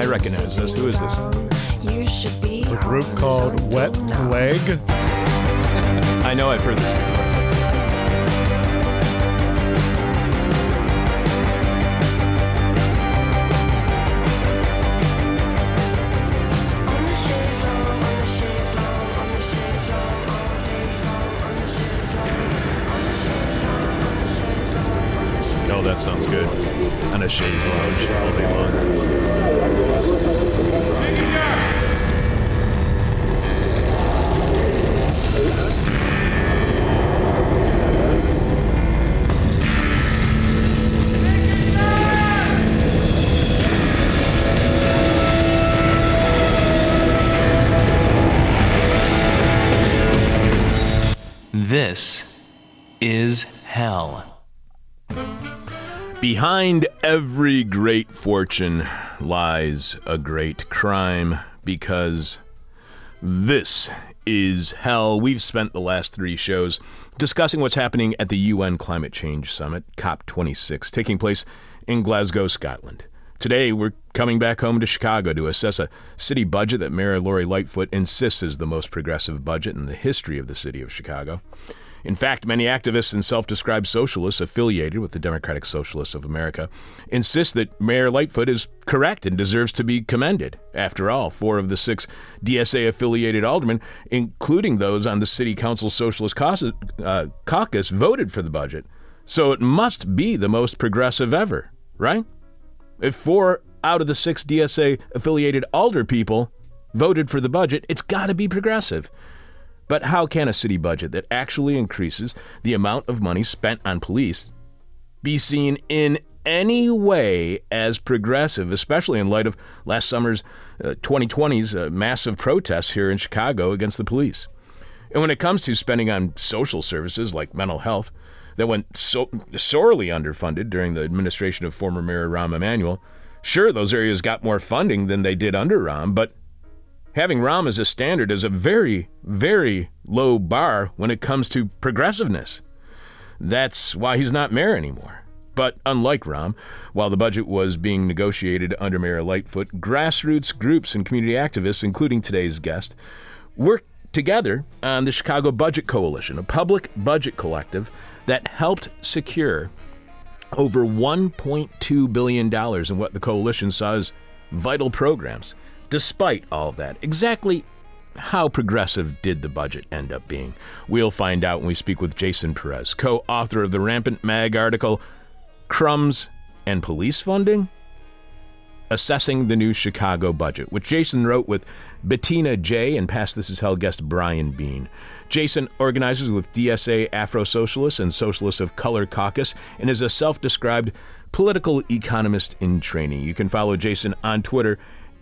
I recognize this. Who is this? It's a group called Wet Leg. I know I've heard this before. Oh, that sounds good. On a shades lounge all day long. Is hell. Behind every great fortune lies a great crime because this is hell. We've spent the last three shows discussing what's happening at the UN Climate Change Summit, COP26, taking place in Glasgow, Scotland. Today, we're coming back home to Chicago to assess a city budget that Mayor Lori Lightfoot insists is the most progressive budget in the history of the city of Chicago. In fact, many activists and self described socialists affiliated with the Democratic Socialists of America insist that Mayor Lightfoot is correct and deserves to be commended. After all, four of the six DSA affiliated aldermen, including those on the City Council Socialist Caucus, uh, caucus, voted for the budget. So it must be the most progressive ever, right? If four out of the six DSA affiliated alder people voted for the budget, it's got to be progressive. But how can a city budget that actually increases the amount of money spent on police be seen in any way as progressive, especially in light of last summer's uh, 2020's uh, massive protests here in Chicago against the police? And when it comes to spending on social services like mental health, that went so sorely underfunded during the administration of former Mayor Rahm Emanuel, sure, those areas got more funding than they did under Rahm, but having Rahm as a standard is a very, very low bar when it comes to progressiveness. That's why he's not mayor anymore. But unlike Rahm, while the budget was being negotiated under Mayor Lightfoot, grassroots groups and community activists, including today's guest, worked together on the Chicago Budget Coalition, a public budget collective that helped secure over $1.2 billion in what the coalition saw as vital programs. Despite all that, exactly how progressive did the budget end up being? We'll find out when we speak with Jason Perez, co author of the Rampant Mag article, Crumbs and Police Funding? Assessing the New Chicago Budget, which Jason wrote with Bettina J. and past This Is Hell guest Brian Bean. Jason organizes with DSA Afro Socialists and Socialists of Color Caucus and is a self described political economist in training. You can follow Jason on Twitter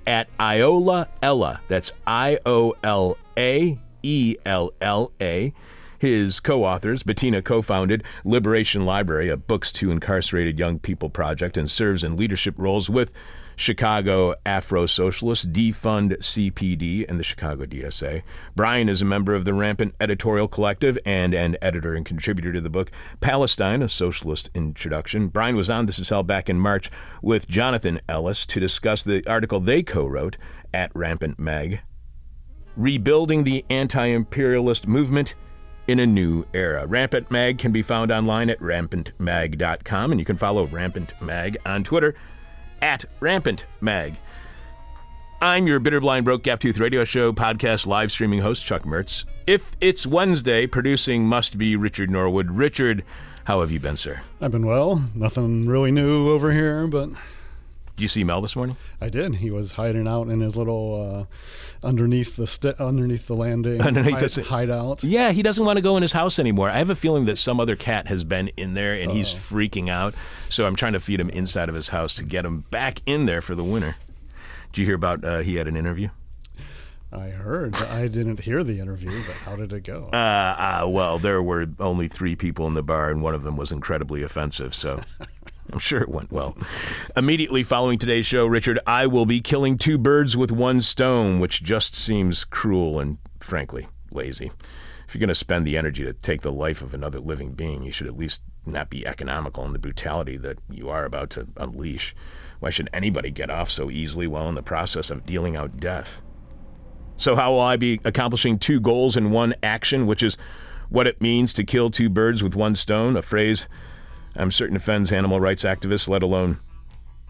at Iola Ella. That's I O L A E L L A. His co authors, Bettina co founded Liberation Library, a books to incarcerated young people project, and serves in leadership roles with Chicago Afro Socialists, Defund CPD, and the Chicago DSA. Brian is a member of the Rampant Editorial Collective and an editor and contributor to the book Palestine, a Socialist Introduction. Brian was on This Is Hell back in March with Jonathan Ellis to discuss the article they co wrote at Rampant Mag Rebuilding the Anti Imperialist Movement in a New Era. Rampant Mag can be found online at rampantmag.com, and you can follow Rampant Mag on Twitter at Rampant Mag. I'm your bitter, blind, broke, gap tooth radio show podcast live streaming host, Chuck Mertz. If it's Wednesday, producing must be Richard Norwood. Richard, how have you been, sir? I've been well. Nothing really new over here, but Did you see Mel this morning? I did. He was hiding out in his little uh, underneath the sti underneath the landing Underneath hide- the hideout. Yeah, he doesn't want to go in his house anymore. I have a feeling that some other cat has been in there and he's freaking out. So I'm trying to feed him inside of his house to get him back in there for the winter. Did you hear about uh, he had an interview? I heard. I didn't hear the interview, but how did it go? Uh, uh, well, there were only three people in the bar, and one of them was incredibly offensive, so I'm sure it went well. Immediately following today's show, Richard, I will be killing two birds with one stone, which just seems cruel and, frankly, lazy. if you're going to spend the energy to take the life of another living being, you should at least not be economical in the brutality that you are about to unleash. Why should anybody get off so easily while in the process of dealing out death? So, how will I be accomplishing two goals in one action, which is what it means to kill two birds with one stone, a phrase I'm certain offends animal rights activists, let alone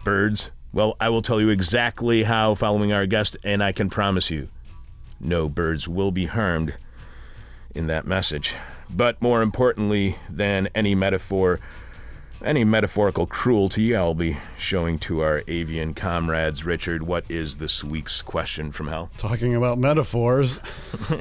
birds? Well, I will tell you exactly how following our guest, and I can promise you no birds will be harmed in that message. But more importantly than any metaphor, any metaphorical cruelty, I'll be showing to our avian comrades. Richard, what is this week's question from hell? Talking about metaphors.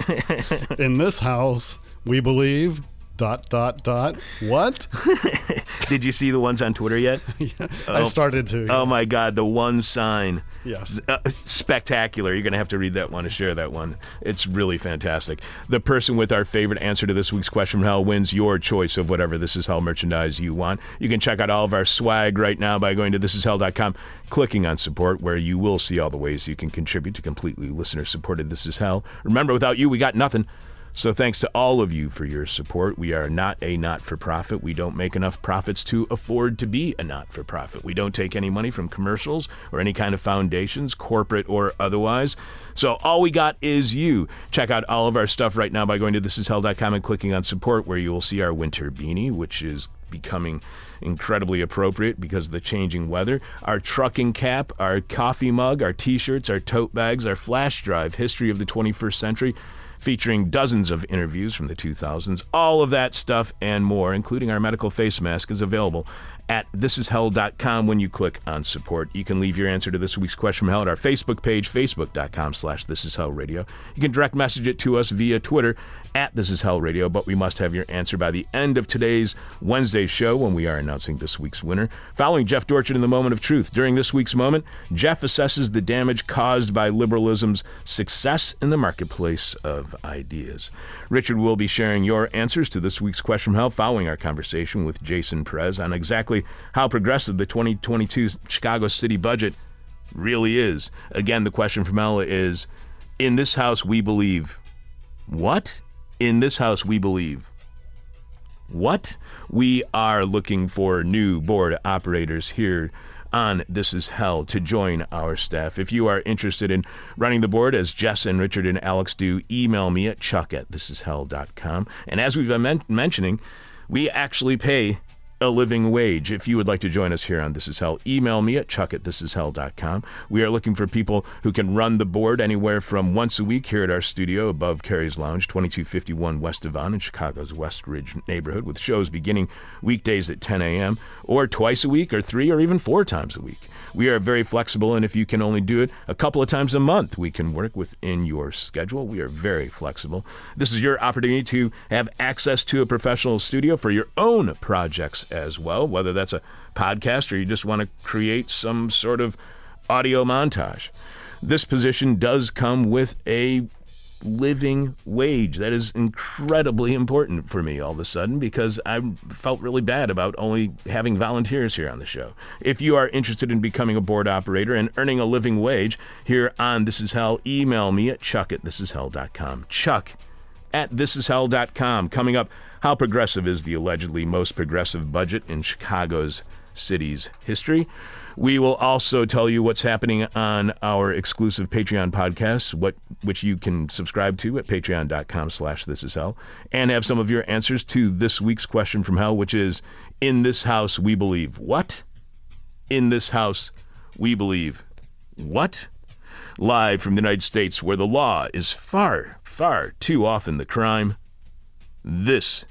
In this house, we believe dot dot dot what Did you see the ones on Twitter yet? i started to Oh my God, the one sign. yes Uh, spectacular. You're going to have to read that one to share that one. It's really fantastic. The person with our favorite answer to this week's question from hell wins your choice of whatever This Is Hell merchandise you want. You can check out all of our swag right now by going to thisishell.com, clicking on support, where you will see all the ways you can contribute to completely listener supported This Is Hell. Remember, without you, we got nothing. So thanks to all of you for your support. We are not a not for profit. We don't make enough profits to afford to be a not for profit. We don't take any money from commercials or any kind of foundations, corporate or otherwise. So all we got is you. Check out all of our stuff right now by going to thisishell.com and clicking on support, where you will see our winter beanie, which is becoming incredibly appropriate because of the changing weather. Our trucking cap, our coffee mug, our t shirts, our tote bags, our flash drive, history of the 21st century featuring dozens of interviews from the 2000s. All of that stuff and more, including our medical face mask, is available at thisishell.com when you click on support. You can leave your answer to this week's question from hell at our Facebook page, facebook.com slash thisishellradio. You can direct message it to us via Twitter at This Is Hell Radio, but we must have your answer by the end of today's Wednesday show when we are announcing this week's winner. Following Jeff Dorchen in the moment of truth. During this week's moment, Jeff assesses the damage caused by liberalism's success in the marketplace of ideas. Richard will be sharing your answers to this week's question from hell following our conversation with Jason Perez on exactly how progressive the 2022 Chicago City budget really is. Again, the question from hell is In this house, we believe. What? In this house, we believe. What? We are looking for new board operators here on This Is Hell to join our staff. If you are interested in running the board, as Jess and Richard and Alex do, email me at chuck at thisishell.com. And as we've been men- mentioning, we actually pay a living wage. If you would like to join us here on This Is Hell, email me at chuck at thisishell.com. We are looking for people who can run the board anywhere from once a week here at our studio above Carrie's Lounge, 2251 West Devon in Chicago's West Ridge neighborhood, with shows beginning weekdays at 10 a.m., or twice a week, or three, or even four times a week. We are very flexible, and if you can only do it a couple of times a month, we can work within your schedule. We are very flexible. This is your opportunity to have access to a professional studio for your own projects as well, whether that's a podcast or you just want to create some sort of audio montage. This position does come with a living wage. That is incredibly important for me all of a sudden because I felt really bad about only having volunteers here on the show. If you are interested in becoming a board operator and earning a living wage here on This Is Hell, email me at chuck at thisishell.com. Chuck at thisishell.com. Coming up, how progressive is the allegedly most progressive budget in Chicago's city's history? We will also tell you what's happening on our exclusive Patreon podcast, what which you can subscribe to at patreon.com slash this is hell, and have some of your answers to this week's question from hell, which is In this house we believe what? In this house we believe what? Live from the United States, where the law is far, far too often the crime. This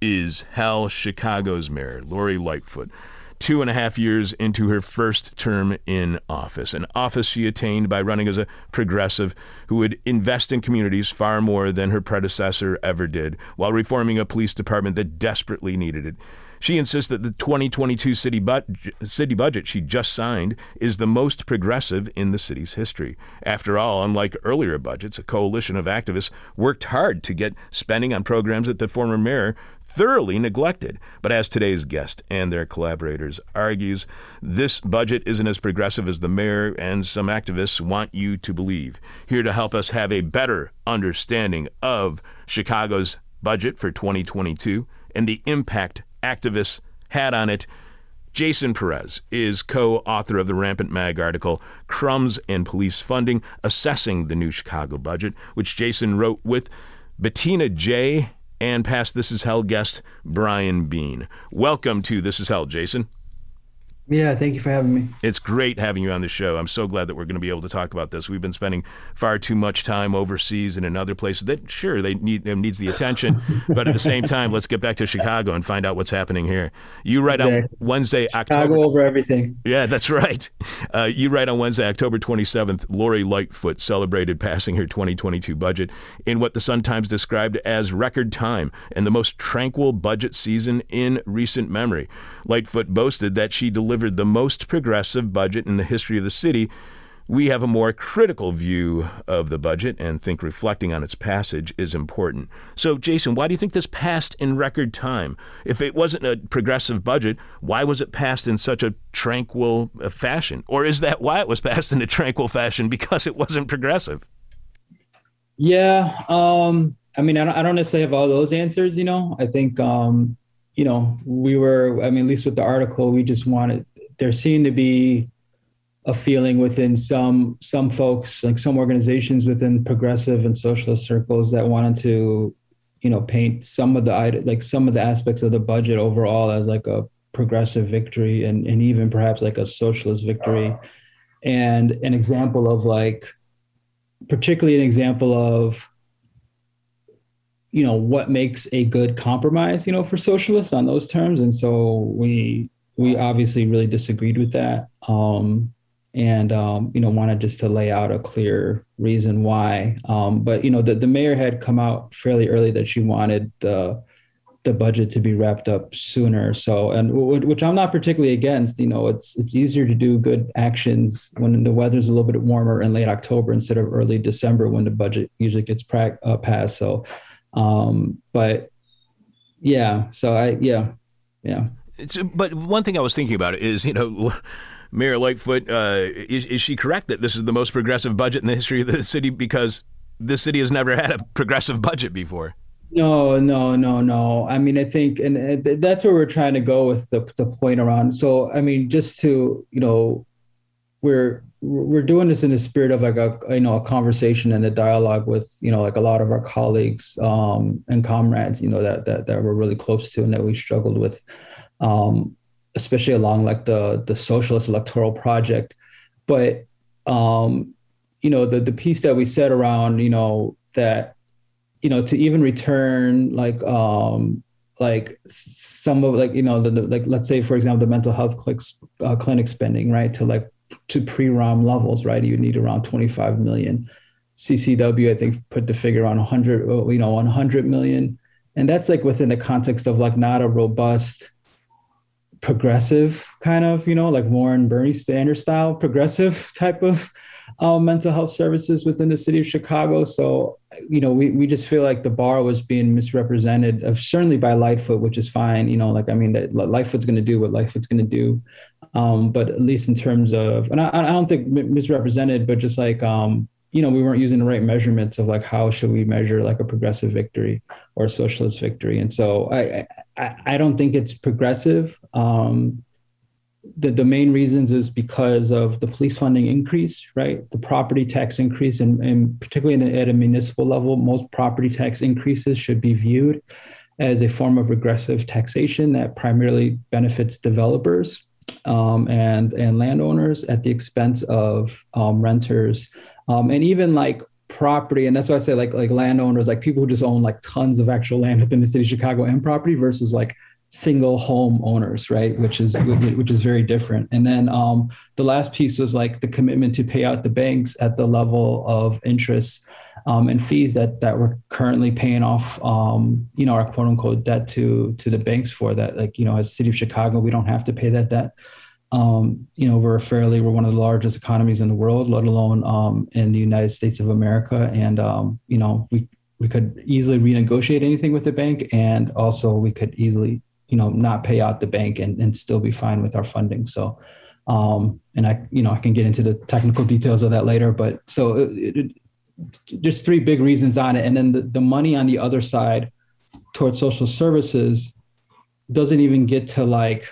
is Hell Chicago's mayor, Lori Lightfoot, two and a half years into her first term in office, an office she attained by running as a progressive who would invest in communities far more than her predecessor ever did, while reforming a police department that desperately needed it. She insists that the 2022 city, city budget she just signed is the most progressive in the city's history. After all, unlike earlier budgets, a coalition of activists worked hard to get spending on programs that the former mayor thoroughly neglected. But as today's guest and their collaborators argues, this budget isn't as progressive as the mayor and some activists want you to believe. Here to help us have a better understanding of Chicago's budget for 2022 and the impact activists had on it. Jason Perez is co author of the Rampant Mag article, Crumbs and Police Funding Assessing the New Chicago Budget, which Jason wrote with Bettina J and past This Is Hell guest Brian Bean. Welcome to This Is Hell, Jason. Yeah, thank you for having me. It's great having you on the show. I'm so glad that we're going to be able to talk about this. We've been spending far too much time overseas and in other places that sure they need them needs the attention, but at the same time, let's get back to Chicago and find out what's happening here. You write exactly. on Wednesday, October. Chicago over everything. Yeah, that's right. Uh, you write on Wednesday, October 27th. Lori Lightfoot celebrated passing her 2022 budget in what the Sun Times described as record time and the most tranquil budget season in recent memory. Lightfoot boasted that she delivered delivered the most progressive budget in the history of the city, we have a more critical view of the budget and think reflecting on its passage is important. So, Jason, why do you think this passed in record time? If it wasn't a progressive budget, why was it passed in such a tranquil uh, fashion? Or is that why it was passed in a tranquil fashion because it wasn't progressive? Yeah. Um, I mean, I don't, I don't necessarily have all those answers, you know. I think um, you know, we were, I mean, at least with the article, we just wanted, there seemed to be a feeling within some some folks, like some organizations within progressive and socialist circles that wanted to, you know, paint some of the like some of the aspects of the budget overall as like a progressive victory and and even perhaps like a socialist victory. And an example of like, particularly an example of you know what makes a good compromise you know for socialists on those terms and so we we obviously really disagreed with that um, and um, you know wanted just to lay out a clear reason why. Um, but you know the, the mayor had come out fairly early that she wanted the the budget to be wrapped up sooner. So and w- which i'm not particularly against you know it's it's easier to do good actions when the weather's a little bit warmer in late october instead of early december when the budget usually gets pra- uh, passed. So um, but yeah, so I yeah, yeah. But one thing I was thinking about is you know. Mayor Lightfoot, uh, is, is she correct that this is the most progressive budget in the history of the city because this city has never had a progressive budget before? No, no, no, no. I mean, I think, and that's where we're trying to go with the the point around. So, I mean, just to you know, we're we're doing this in the spirit of like a you know a conversation and a dialogue with you know like a lot of our colleagues um, and comrades you know that that that we're really close to and that we struggled with um, especially along like the the socialist electoral project but um, you know the the piece that we said around you know that you know to even return like um like some of like you know the, the like let's say for example the mental health clicks, uh, clinic spending right to like to pre-Rahm levels, right? You need around 25 million. CCW, I think, put the figure on 100, you know, 100 million, and that's like within the context of like not a robust, progressive kind of, you know, like Warren Bernie Sanders style progressive type of um, mental health services within the city of Chicago. So, you know, we we just feel like the bar was being misrepresented, of certainly by Lightfoot, which is fine. You know, like I mean, that Lightfoot's going to do what Lightfoot's going to do. Um, but at least in terms of, and I, I don't think misrepresented, but just like, um, you know, we weren't using the right measurements of like how should we measure like a progressive victory or socialist victory. And so I, I, I don't think it's progressive. Um, the, the main reasons is because of the police funding increase, right? The property tax increase, and, and particularly at a municipal level, most property tax increases should be viewed as a form of regressive taxation that primarily benefits developers um, and and landowners at the expense of um, renters, um, and even like property. And that's why I say like like landowners, like people who just own like tons of actual land within the city of Chicago and property versus like single home owners, right? Which is which is very different. And then um, the last piece was like the commitment to pay out the banks at the level of interest um, and fees that that we're currently paying off, um, you know, our quote unquote debt to to the banks for that. Like you know, as city of Chicago, we don't have to pay that debt. Um, you know, we're fairly we're one of the largest economies in the world, let alone um, in the United States of America, and um, you know we we could easily renegotiate anything with the bank, and also we could easily you know not pay out the bank and, and still be fine with our funding. So um, and i you know i can get into the technical details of that later but so it, it, there's three big reasons on it. And then the, the money on the other side towards social services doesn't even get to like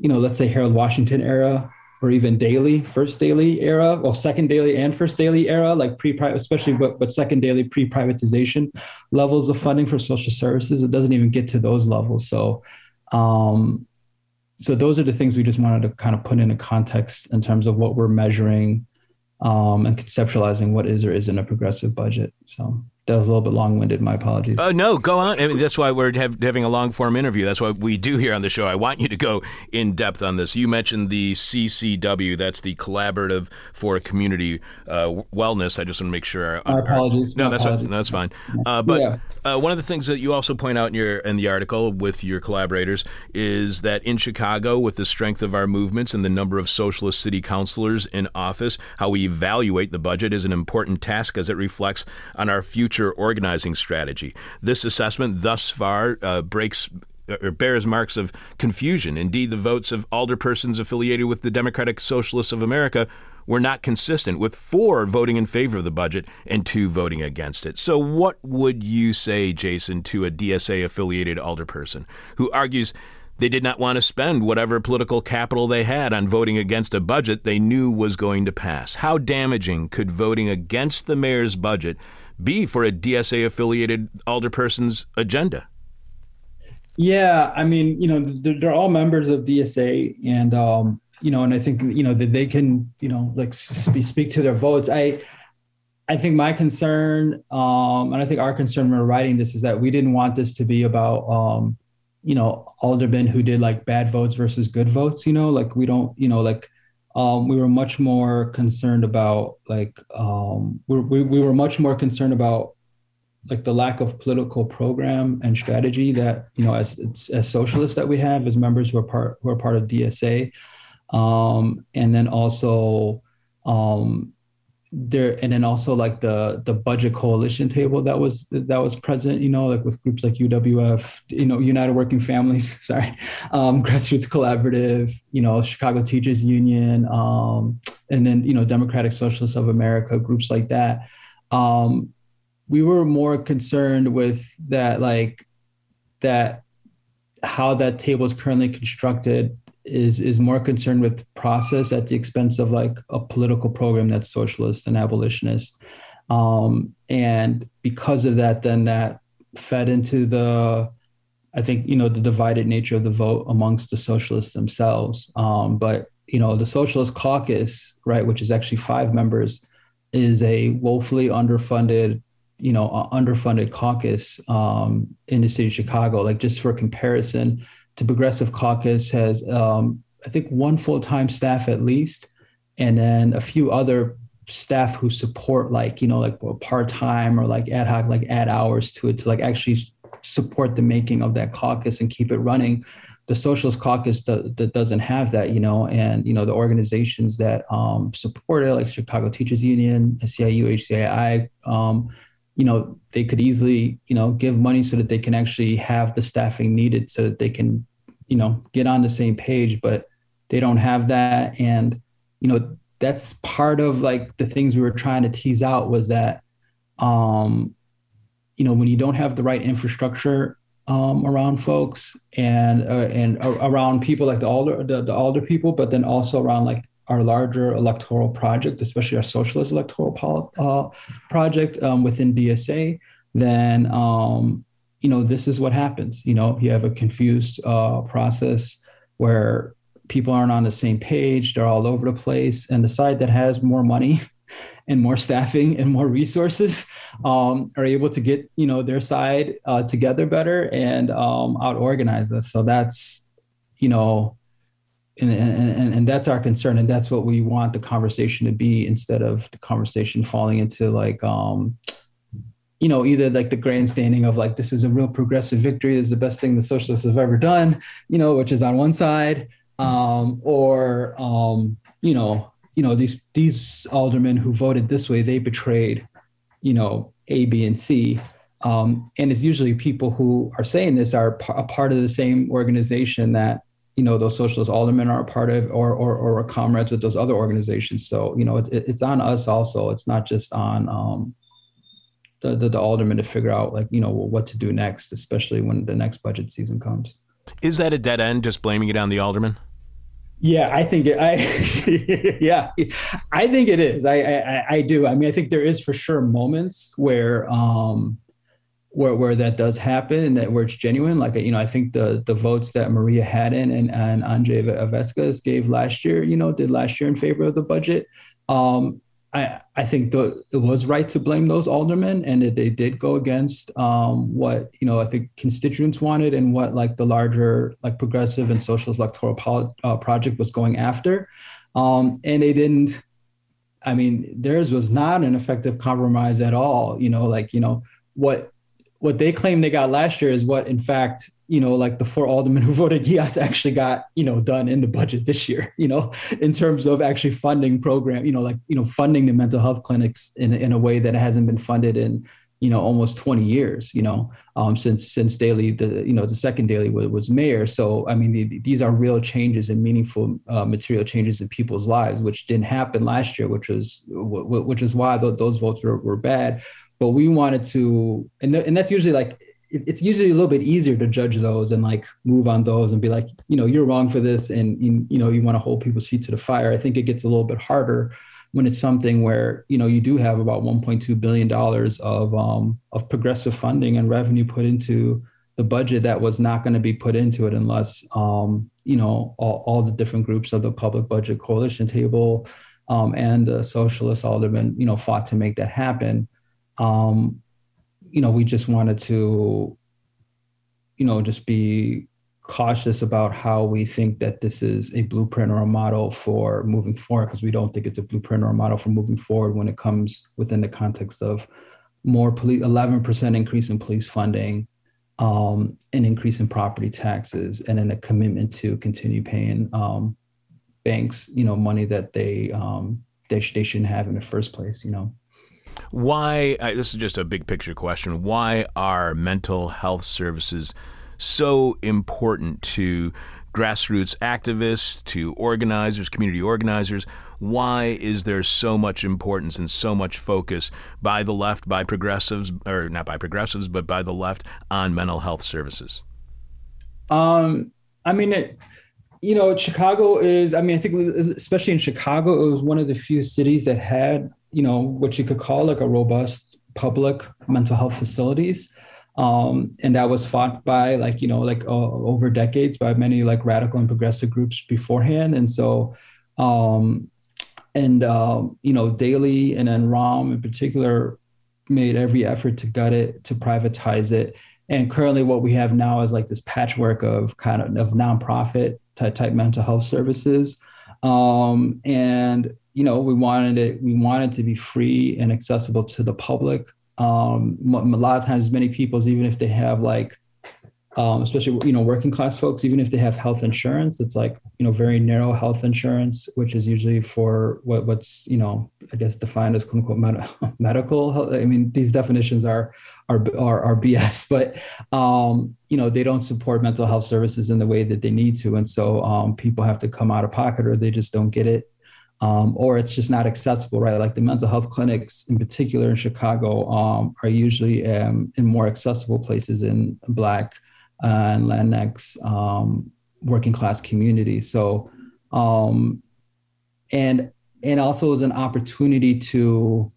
you know let's say harold washington era or even Daley, first Daley era, well, second Daley and first Daley era, like pre-private, especially but, but second Daley pre-privatization levels of funding for social services. It doesn't even get to those levels. So, um, so those are the things we just wanted to kind of put into context in terms of what we're measuring um, and conceptualizing what is or isn't a progressive budget. So that was a little bit long-winded. My apologies. Oh uh, no, go on. I mean, that's why we're have, having a long-form interview. That's what we do here on the show. I want you to go in depth on this. You mentioned the CCW. That's the Collaborative for Community uh, Wellness. I just want to make sure. My apologies. No, My that's apologies. no, that's fine. Uh, but yeah. Uh, one of the things that you also point out in your in the article with your collaborators is that in Chicago, with the strength of our movements and the number of socialist city councilors in office, how we evaluate the budget is an important task as it reflects on our future future organizing strategy. This assessment thus far uh, breaks uh, or bears marks of confusion. Indeed, the votes of alderpersons affiliated with the Democratic Socialists of America were not consistent, with four voting in favor of the budget and two voting against it. So, what would you say, Jason, to a DSA affiliated alderperson who argues they did not want to spend whatever political capital they had on voting against a budget they knew was going to pass? How damaging could voting against the mayor's budget be for a DSA affiliated alderperson's agenda? Yeah, I mean, you know, they're, they're all members of DSA, and um, you know, and I think you know that they can, you know, like speak, speak to their votes. I, I think my concern, um, and I think our concern when we're writing this is that we didn't want this to be about, um, you know, aldermen who did like bad votes versus good votes. You know, like we don't, you know, like um, we were much more concerned about like um, we, we, we were much more concerned about like the lack of political program and strategy that you know as as socialists that we have as members who are part who are part of DSA, um, and then also um, there and then also like the the budget coalition table that was that was present you know like with groups like uwf you know united working families sorry um, grassroots collaborative you know chicago teachers union um, and then you know democratic socialists of america groups like that. Um, we were more concerned with that like that how that table is currently constructed is is more concerned with process at the expense of like a political program that's socialist and abolitionist. Um, and because of that then that fed into the i think you know the divided nature of the vote amongst the socialists themselves. Um, but you know the socialist caucus right which is actually five members is a woefully underfunded you know underfunded caucus um, in the city of chicago. Like just for comparison the Progressive Caucus has, um, I think, one full time staff at least, and then a few other staff who support, like, you know, like part time or like ad hoc, like add hours to it to like actually support the making of that caucus and keep it running. The Socialist Caucus do, that doesn't have that, you know, and you know the organizations that um, support it, like Chicago Teachers Union, SEIU, HCII, um, you know, they could easily, you know, give money so that they can actually have the staffing needed so that they can you know get on the same page but they don't have that. And you know that's part of like the things we were trying to tease out was that um you know when you don't have the right infrastructure um, around folks and uh, and around people like the older the, the alder people but then also around like our larger electoral project especially our socialist electoral pol- uh, project um, within dsa then um, you know, this is what happens. You know, you have a confused uh, process where people aren't on the same page, they're all over the place, and the side that has more money and more staffing and more resources um, are able to get you know their side uh, together better and um, out organize us so that's you know and, and, and that's our concern and that's what we want the conversation to be instead of the conversation falling into like um you know either like the grandstanding of like this is a real progressive victory this is the best thing the socialists have ever done you know which is on one side um or um you know you know these these aldermen who voted this way they betrayed you know a b and c. Um, and it's usually people who are saying this are p- a part of the same organization that you know those socialist aldermen are a part of or or, or are comrades with those other organizations so you know it, it's on us also it's not just on um, the, the, the aldermen to figure out like you know what to do next especially when the next budget season comes is that a dead end just blaming it on the aldermen yeah, I think it. I yeah, I think it is. I, I I do. I mean, I think there is for sure moments where um where where that does happen and that where it's genuine. Like you know, I think the the votes that Maria Hadden and and Andre Vasquez gave last year, you know, did last year in favor of the budget. Um, I I think the it was right to blame those aldermen, and that they did go against um, what you know I think constituents wanted and what like the larger like progressive and socialist electoral uh, project was going after, um, and they didn't. I mean, theirs was not an effective compromise at all. You know, like you know what what they claim they got last year is what, in fact, you know, like the four aldermen who voted yes actually got, you know, done in the budget this year, you know, in terms of actually funding program, you know, like, you know, funding the mental health clinics in, in a way that hasn't been funded in, you know, almost 20 years, you know, um, since, since Daley, the, you know, the second Daley was, was mayor. So, I mean, the, these are real changes and meaningful uh, material changes in people's lives, which didn't happen last year, which was, which is why those votes were, were bad but we wanted to and, th- and that's usually like it, it's usually a little bit easier to judge those and like move on those and be like you know you're wrong for this and you, know you want to hold people's feet to the fire. I think it gets a little bit harder when it's something where you know you do have about 1.2 billion dollars of um, of progressive funding and revenue put into the budget that was not going to be put into it unless um, you know all, all the different groups of the public budget coalition table um, and the socialist aldermen you know fought to make that happen um, you know, we just wanted to, you know, just be cautious about how we think that this is a blueprint or a model for moving forward because we don't think it's a blueprint or a model for moving forward when it comes within the context of more police 11% increase in police funding um, an increase in property taxes and then a commitment to continue paying um, banks you know money that they um, they, sh- they shouldn't have in the first place you know why, this is just a big picture question, why are mental health services so important to grassroots activists, to organizers, community organizers? Why is there so much importance and so much focus by the left, by progressives, or not by progressives, but by the left on mental health services? Um, I mean, it, you know, Chicago is, I mean, I think especially in Chicago, it was one of the few cities that had you know what you could call like a robust public mental health facilities. Um, and that was fought by like you know like uh, over decades by many like radical and progressive groups beforehand. And so um, and uh, you know Daley and then Rahm in particular made every effort to gut it to privatize it. And currently what we have now is like this patchwork of kind of of nonprofit type, type mental health services. Um, and you know we wanted it we wanted to be free and accessible to the public. Um, a lot of times many people's even if they have like um, especially you know working class folks even if they have health insurance it's like you know very narrow health insurance which is usually for what, what's you know i guess defined as quote unquote med- medical health. I mean these definitions are are are, are bs but um, you know they don't support mental health services in the way that they need to. And so um, people have to come out of pocket or they just don't get it um, or it's just not accessible, right? Like the mental health clinics, in particular in Chicago, um, are usually um, in more accessible places in Black and Latinx um, working class communities. So, um, and and also as an opportunity to,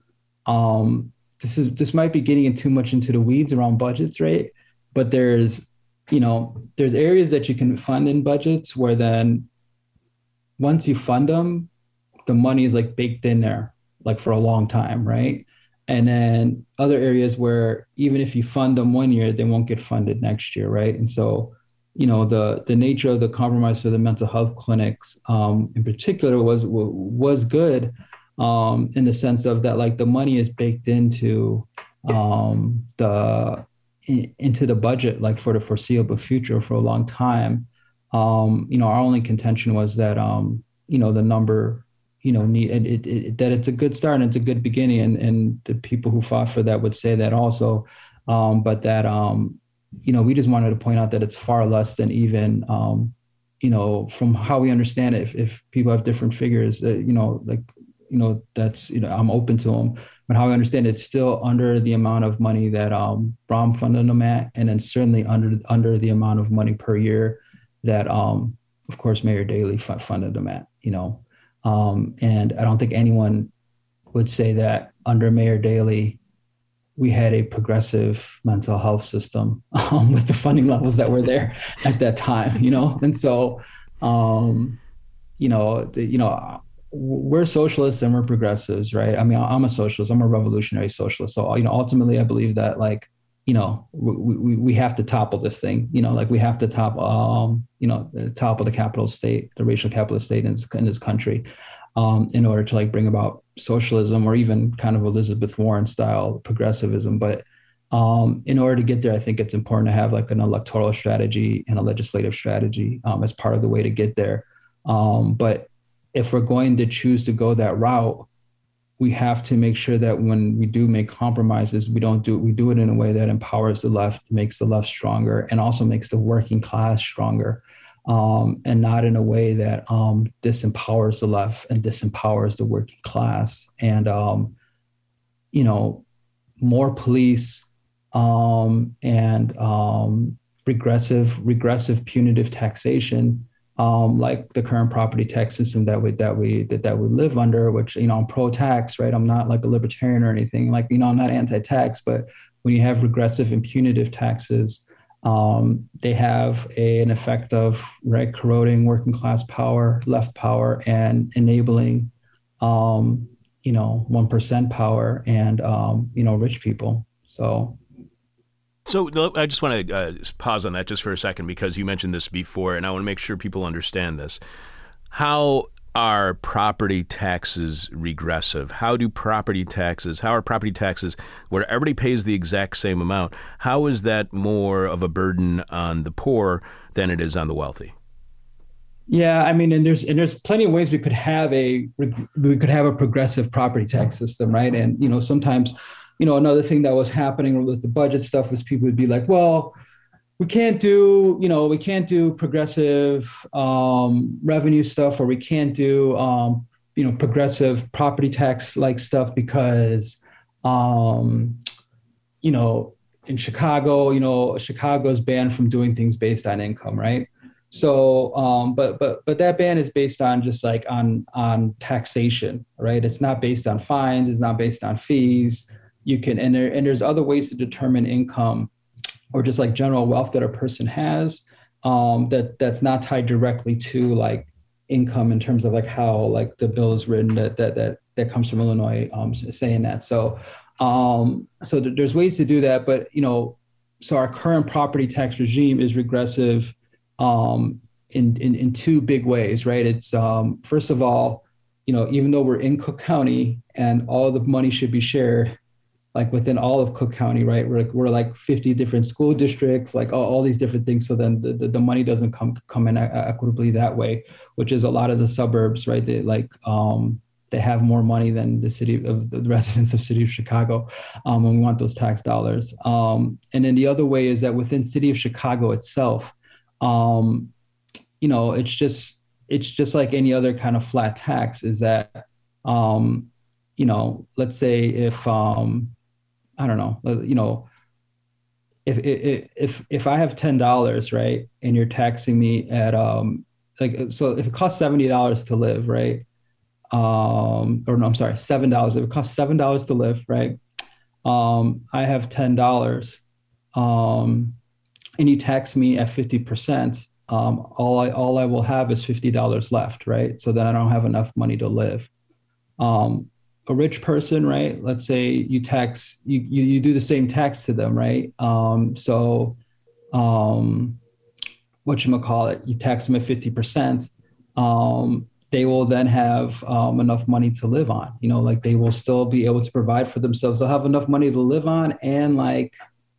um, this is this might be getting in too much into the weeds around budgets, right? But there's, you know, there's areas that you can fund in budgets where then once you fund them the money is like baked in there like for a long time, right? And then other areas where even if you fund them one year, they won't get funded next year, right? And so, you know, the the nature of the compromise for the mental health clinics, um, in particular, was was good, um, in the sense of that, like the money is baked into um, the into the budget, like for the foreseeable future for a long time. Um, you know, our only contention was that um, you know the number you know need it, it, that it's a good start and it's a good beginning and and the people who fought for that would say that also. Um, but that um, you know we just wanted to point out that it's far less than even um, you know from how we understand it if, if people have different figures uh, you know like you know that's you know i'm open to them but how i understand it, it's still under the amount of money that um BROM funded them at and then certainly under under the amount of money per year that um of course mayor Daley funded them at you know um, and I don't think anyone would say that under Mayor Daley, we had a progressive mental health system um, with the funding levels that were there at that time, you know? And so, um, you know, the, you know, we're socialists and we're progressives, right? I mean, I'm a socialist, I'm a revolutionary socialist. So, you know, ultimately I believe that like you know we, we, we have to topple this thing you know like we have to top um you know top of the capital state the racial capitalist state in this, in this country um in order to like bring about socialism or even kind of elizabeth warren style progressivism. But um in order to get there i think it's important to have like an electoral strategy and a legislative strategy um, as part of the way to get there. Um but if we're going to choose to go that route we have to make sure that when we do make compromises, we don't do it, we do it in a way that empowers the left, makes the left stronger, and also makes the working class stronger. Um, and not in a way that um, disempowers the left and disempowers the working class. And um, you know, more police um, and um, regressive, regressive punitive taxation um, like the current property tax system that we that we that, that we live under, which you know I'm pro tax, right? I'm not like a libertarian or anything. Like you know I'm not anti-tax, but when you have regressive and punitive taxes, um, they have a, an effect of right corroding working class power, left power, and enabling um, you know one percent power and um, you know rich people. So so I just want to uh, pause on that just for a second because you mentioned this before, and I want to make sure people understand this. How are property taxes regressive? How do property taxes, how are property taxes where everybody pays the exact same amount? How is that more of a burden on the poor than it is on the wealthy? Yeah, I mean, and there's and there's plenty of ways we could have a we could have a progressive property tax system, right? And you know, sometimes you know, another thing that was happening with the budget stuff was people would be like, well, we can't do, you know, we can't do progressive um, revenue stuff, or we can't do, um, you know, progressive property tax like stuff because, um, you know, in Chicago, you know, Chicago is banned from doing things based on income, right? So, um, but but but that ban is based on just like on on taxation, right? It's not based on fines. It's not based on fees you can and, there, and there's other ways to determine income or just like general wealth that a person has um, that that's not tied directly to like income in terms of like how like the bill is written that that that that comes from Illinois um, saying that. So um, so th- there's ways to do that, but you know, so our current property tax regime is regressive um, in, in in two big ways, right? It's um, first of all, you know, even though we're in Cook County and all the money should be shared, like within all of Cook County, right? We're like, we're like 50 different school districts, like all, all these different things. So then the, the, the, money doesn't come come in equitably that way, which is a lot of the suburbs, right? They like um, they have more money than the city of the residents of city of Chicago, um, and we want those tax dollars. Um, and then the other way is that within city of Chicago itself, um, you know, it's just it's just like any other kind of flat tax. Is that um, you know, let's say if um, I don't know, uh, you know, if if if I have ten dollars, right, and you're taxing me at um like so if it costs seventy dollars to live, right, um or no, I'm sorry, seven dollars. If it costs seven dollars to live, right, um I have ten dollars, um, and you tax me at fifty percent. Um, all I all I will have is fifty dollars left, right? So then I don't have enough money to live. Um, a rich person, right? Let's say you tax you you, you do the same tax to them, right? Um, so um, what you call it, you tax them at fifty percent. Um, they will then have um, enough money to live on. You know, like they will still be able to provide for themselves. They'll have enough money to live on and like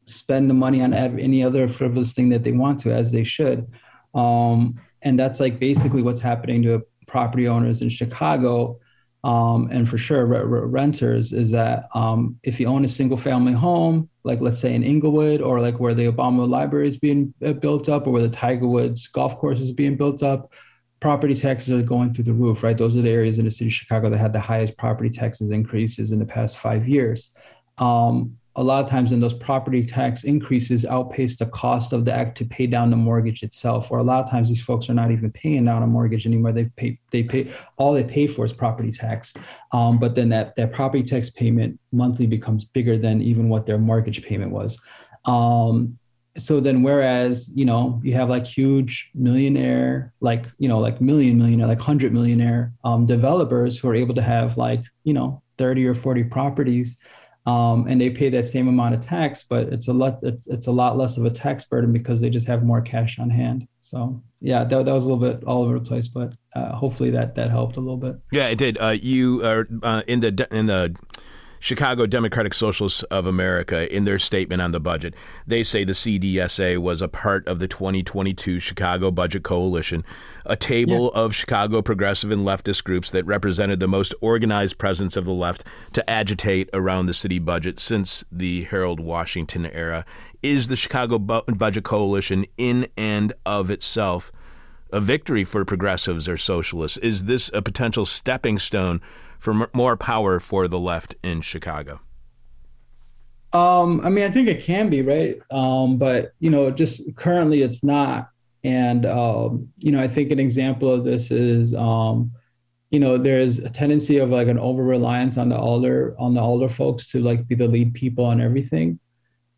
spend the money on any other frivolous thing that they want to, as they should. Um, and that's like basically what's happening to property owners in Chicago um, and for sure re- re- renters is that um, if you own a single family home like let's say in Englewood or like where the obama library is being uh, built up or where the tiger woods golf course is being built up property taxes are going through the roof right? Those are the areas in the city of chicago that had the highest property taxes increases in the past five years. Um, a lot of times in those property tax increases outpace the cost of the act to pay down the mortgage itself or a lot of times these folks are not even paying down a mortgage anymore. They pay they pay all they pay for is property tax. Um, but then that that property tax payment monthly becomes bigger than even what their mortgage payment was. Um, so then whereas you know you have like huge millionaire like you know like million millionaire like 100 millionaire um, developers who are able to have like you know 30 or 40 properties um, and they pay that same amount of tax, but it's a lot it's it's a lot less of a tax burden because they just have more cash on hand. So yeah, that, that was a little bit all over the place, but uh, hopefully that that helped a little bit. Yeah, it did. Uh, you are uh, in the in the Chicago Democratic Socialists of America, in their statement on the budget, they say the CDSA was a part of the 2022 Chicago Budget Coalition, a table yeah. of Chicago progressive and leftist groups that represented the most organized presence of the left to agitate around the city budget since the Harold Washington era. Is the Chicago Bu- Budget Coalition in and of itself a victory for progressives or socialists? Is this a potential stepping stone for more power for the left in Chicago? Um, I mean, I think it can be right, um, but you know, just currently it's not. And um, you know, I think an example of this is, um, you know, there's a tendency of like an over reliance on the older on the older folks to like be the lead people on everything,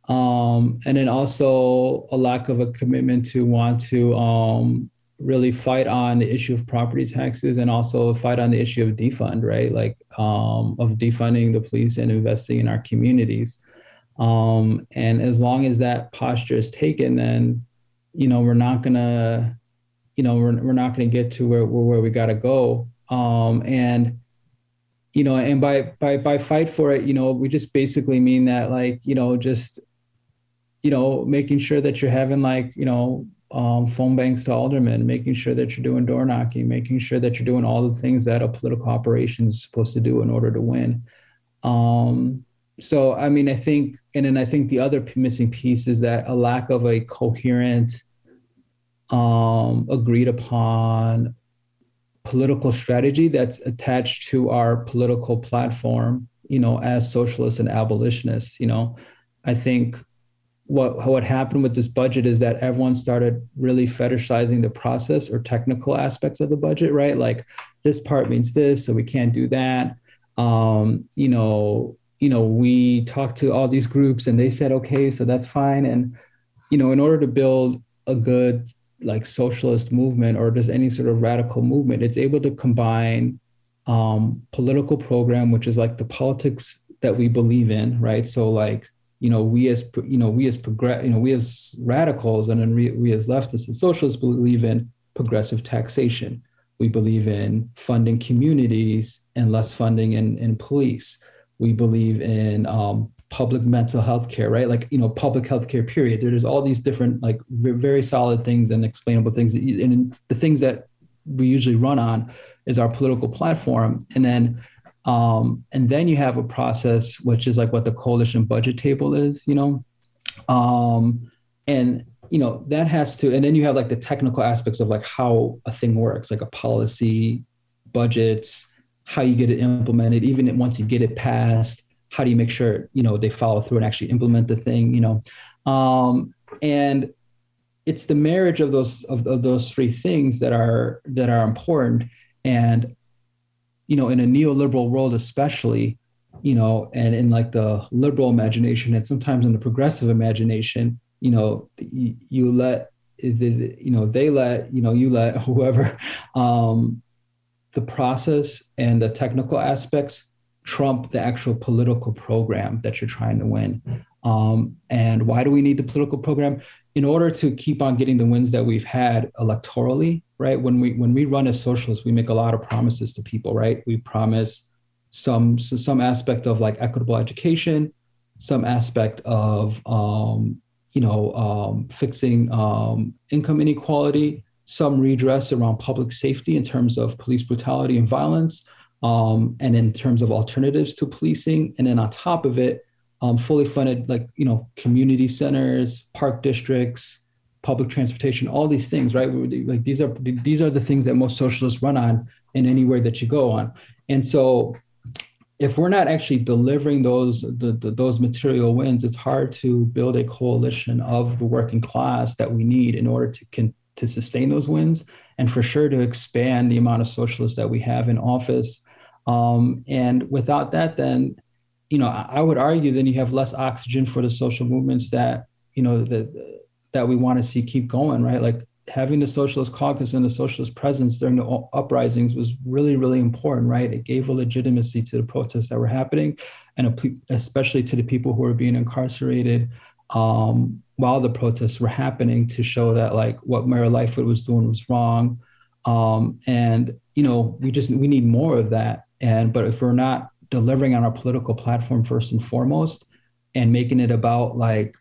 um, and then also a lack of a commitment to want to um, really fight on the issue of property taxes and also fight on the issue of defund, right? Like um, of defunding the police and investing in our communities. Um, and as long as that posture is taken, then you know we're not gonna, you know, we're, we're not gonna get to where where we gotta go. Um, and you know, and by by by fight for it, you know, we just basically mean that like you know just you know making sure that you're having like you know um, phone banks to aldermen, making sure that you're doing door knocking, making sure that you're doing all the things that a political operation is supposed to do in order to win. Um, so, I mean, I think, and then I think the other missing piece is that a lack of a coherent, um, agreed upon political strategy that's attached to our political platform, you know, as socialists and abolitionists. You know, I think what what happened with this budget is that everyone started really fetishizing the process or technical aspects of the budget, right? Like this part means this, so we can't do that. Um, you know, you know, we talked to all these groups and they said, okay, so that's fine. And you know, in order to build a good like socialist movement or just any sort of radical movement, it's able to combine um, political program, which is like the politics that we believe in, right? So like you know we as you know we as progress you know we as radicals and then we, we as leftists and socialists believe in progressive taxation. We believe in funding communities and less funding in, in police. We believe in um, public mental health care right? Like you know public health care period. There's all these different like very solid things and explainable things and the things that we usually run on is our political platform. And then um, and then you have a process which is like what the coalition budget table is, you know. Um, and you know that has to, and then you have like the technical aspects of like how a thing works, like a policy, budgets, how you get it implemented, even once you get it passed, how do you make sure you know they follow through and actually implement the thing, you know. Um, and it's the marriage of those of, of those three things that are that are important and you know, in a neoliberal world, especially, you know, and in like the liberal imagination and sometimes in the progressive imagination, you know, you, you let, you know, they let, you know, you let whoever, um, the process and the technical aspects trump the actual political program that you're trying to win. Um, and why do we need the political program? In order to keep on getting the wins that we've had electorally, right? When we when we run as socialists, we make a lot of promises to people, right? We promise some some aspect of like equitable education, some aspect of um, you know um, fixing um, income inequality, some redress around public safety in terms of police brutality and violence, um, and in terms of alternatives to policing, and then on top of it, um, fully funded like you know community centers, park districts, public transportation, all these things, right? Like these are these are the things that most socialists run on in anywhere that you go on, and so if we're not actually delivering those the, the, those material wins, it's hard to build a coalition of the working class that we need in order to con- to sustain those wins, and for sure to expand the amount of socialists that we have in office. Um, and without that, then, you know, I, I would argue then you have less oxygen for the social movements that you know that that we want to see keep going, right? Like having the socialist caucus and the socialist presence during the uprisings was really really important right it gave a legitimacy to the protests that were happening and especially to the people who were being incarcerated um, while the protests were happening to show that like what Mayor Lightfoot was doing was wrong. Um, and you know, we just we need more of that. And but if we're not delivering on our political platform first and foremost, and making it about like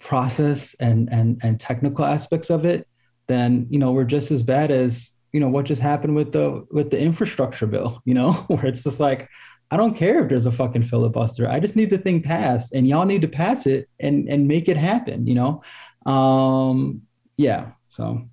process and and and technical aspects of it, then you know we're just as bad as you know what just happened with the with the infrastructure bill. You know, where it's just like I don't care if there's a fucking filibuster. I just need the thing passed, and y'all need to pass it and and make it happen. You know, um, yeah. So.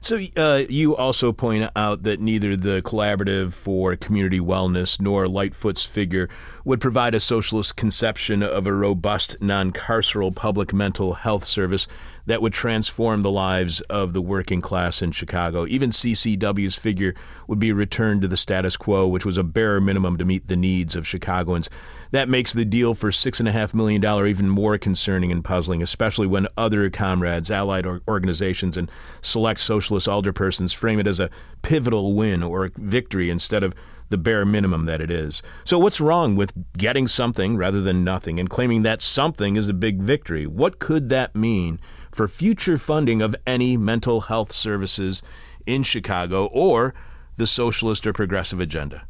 So uh, you also point out that neither the Collaborative for Community Wellness nor Lightfoot's figure would provide a socialist conception of a robust non-carceral public mental health service that would transform the lives of the working class in Chicago. Even CCW's figure would be returned to the status quo, which was a bare minimum to meet the needs of Chicagoans. That makes the deal for $6.5 million even more concerning and puzzling, especially when other comrades, allied organizations, and select socialist alderpersons frame it as a pivotal win or victory instead of the bare minimum that it is. So, what's wrong with getting something rather than nothing and claiming that something is a big victory? What could that mean for future funding of any mental health services in Chicago or the socialist or progressive agenda?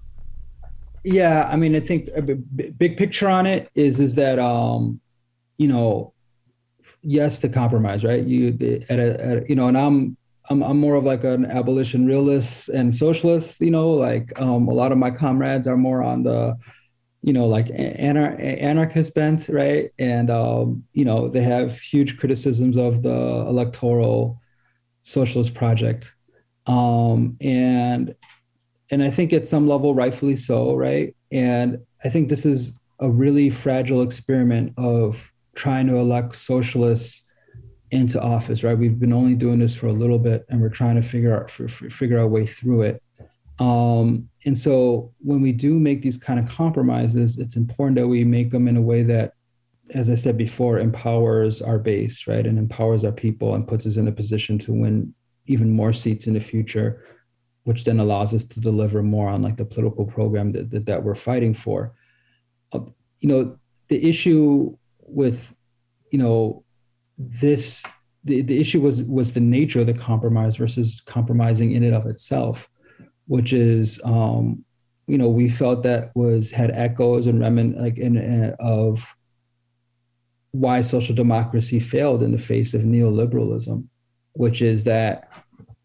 Yeah, I mean, I think big picture on it is is that um, you know, yes, the compromise, right? You at a, at a you know, and I'm I'm I'm more of like an abolition realist and socialist. You know, like um, a lot of my comrades are more on the you know, like anar- anarchist bent, right? And um, you know, they have huge criticisms of the electoral socialist project, um, and and I think at some level, rightfully so, right? And I think this is a really fragile experiment of trying to elect socialists into office, right? We've been only doing this for a little bit, and we're trying to figure out figure our way through it. Um, and so when we do make these kind of compromises, it's important that we make them in a way that, as I said before, empowers our base, right? And empowers our people and puts us in a position to win even more seats in the future, which then allows us to deliver more on like the political program that, that, that we're fighting for. Uh, you know, the issue with, you know, this the, the issue was was the nature of the compromise versus compromising in and of itself which is um, you know we felt that was had echoes and remnant like in, in, of why social democracy failed in the face of neoliberalism, which is that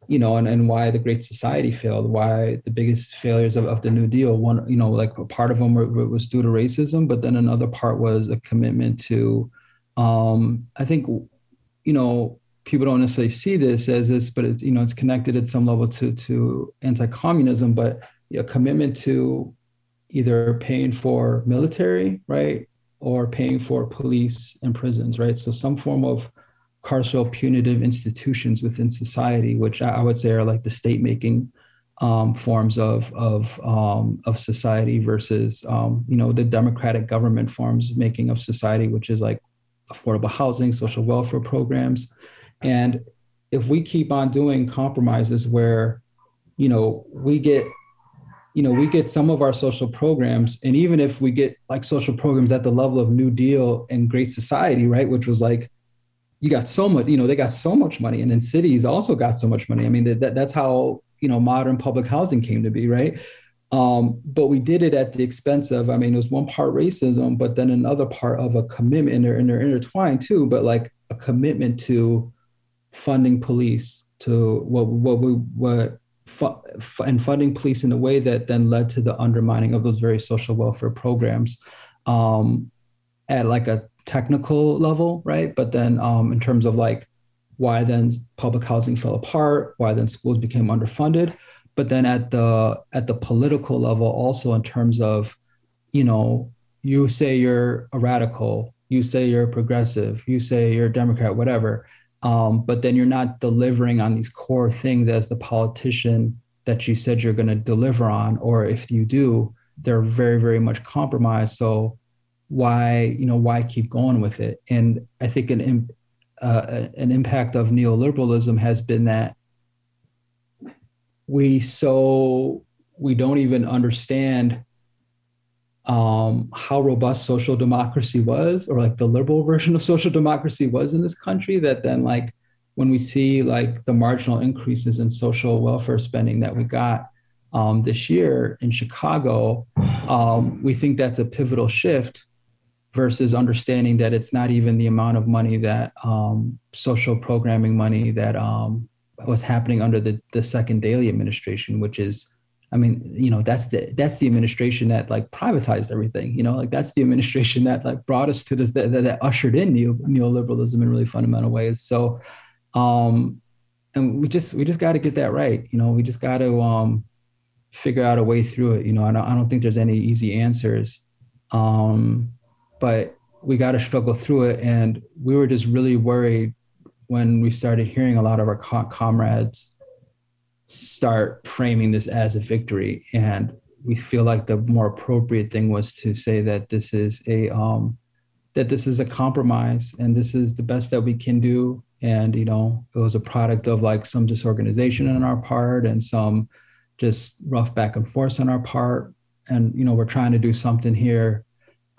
you know and, and why the Great Society failed, why the biggest failures of, of the New Deal. One you know like part of them were, was due to racism, but then another part was a commitment to um, I think you know people don't necessarily see this as this, but it's you know it's connected at some level to to anti-communism, but a commitment to either paying for military, right, or paying for police and prisons, right. So some form of carceral punitive institutions within society, which I would say are like the state making um, forms of of um, of society versus um, you know the democratic government forms making of society, which is like affordable housing, social welfare programs, and if we keep on doing compromises where, you know, we get you know we get some of our social programs and even if we get like social programs at the level of new deal and great society right which was like you got so much you know they got so much money and then cities also got so much money. I mean that, that's how you know modern public housing came to be right? Um, but we did it at the expense of i mean it was one part racism but then another part of a commitment and they're, and they're intertwined too but like a commitment to funding police to what what we what fu- and funding police in a way that then led to the undermining of those very social welfare programs um, at like a technical level, right? But then um, in terms of like why then public housing fell apart, why then schools became underfunded, but then at the at the political level also in terms of, you know, you say you're a radical, you say you're a progressive, you say you're a Democrat, whatever, um, but then you're not delivering on these core things as the politician that you said you're going to deliver on, or if you do, they're very very much compromised. So why you know why keep going with it and i think an uh, an impact of neoliberalism has been that we so we don't even understand um, how robust social democracy was or like the liberal version of social democracy was in this country that then like when we see like the marginal increases in social welfare spending that we got um, this year in chicago um, we think that's a pivotal shift versus understanding that it's not even the amount of money that um, social programming money that um, was happening under the, the second Daley administration, which is, I mean, you know, that's the that's the administration that like privatized everything. You know, like that's the administration that like brought us to this that, that ushered in neo, neoliberalism in really fundamental ways. So, um, and we just we just got to get that right. You know, we just got to um, figure out a way through it. You know, I don't I don't think there's any easy answers. Um, but we got to struggle through it. And we were just really worried when we started hearing a lot of our comrades start framing this as a victory. And we feel like the more appropriate thing was to say that this is a um, that this is a compromise and this is the best that we can do. And you know, it was a product of like some disorganization on our part and some just rough back and forth on our part. And you know, we're trying to do something here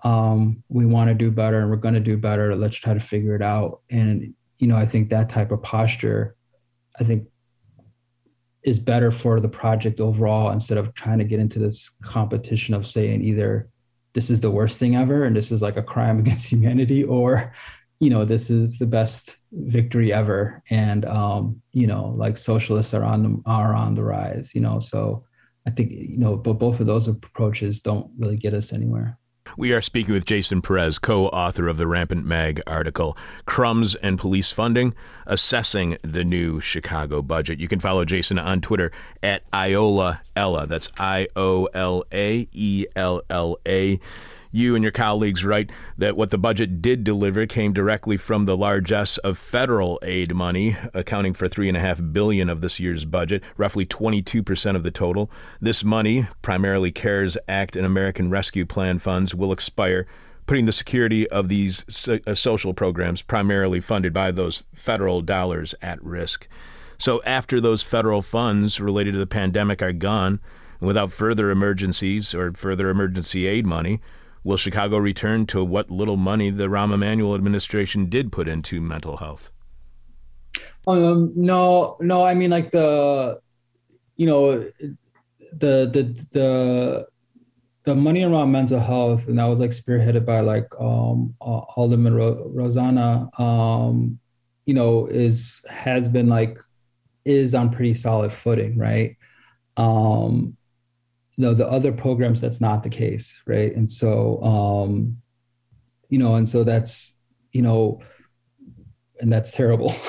um, we want to do better and we're going to do better let's try to figure it out and you know i think that type of posture i think is better for the project overall instead of trying to get into this competition of saying either this is the worst thing ever and this is like a crime against humanity or you know this is the best victory ever and um you know like socialists are on the, are on the rise you know so i think you know but both of those approaches don't really get us anywhere we are speaking with Jason Perez, co author of the Rampant Mag article, Crumbs and Police Funding Assessing the New Chicago Budget. You can follow Jason on Twitter at Iola Ella. That's I O L A E L L A you and your colleagues write that what the budget did deliver came directly from the largesse of federal aid money, accounting for three and a half billion of this year's budget, roughly 22 percent of the total. This money, primarily CARES Act and American Rescue Plan funds, will expire putting the security of these uh, social programs, primarily funded by those federal dollars, at risk. So, after those federal funds related to the pandemic are gone, and without further emergencies or further emergency aid money, Will Chicago return to what little money the Rahm Emanuel administration did put into mental health? Um, no, no. I mean, like the, you know, the the the the money around mental health, and that was like spearheaded by like um, Alderman Ro- Rossana. Um, you know, is has been like is on pretty solid footing, right? Um, you know the other programs that's not the case right? And so um you know and so that's you know and that's terrible.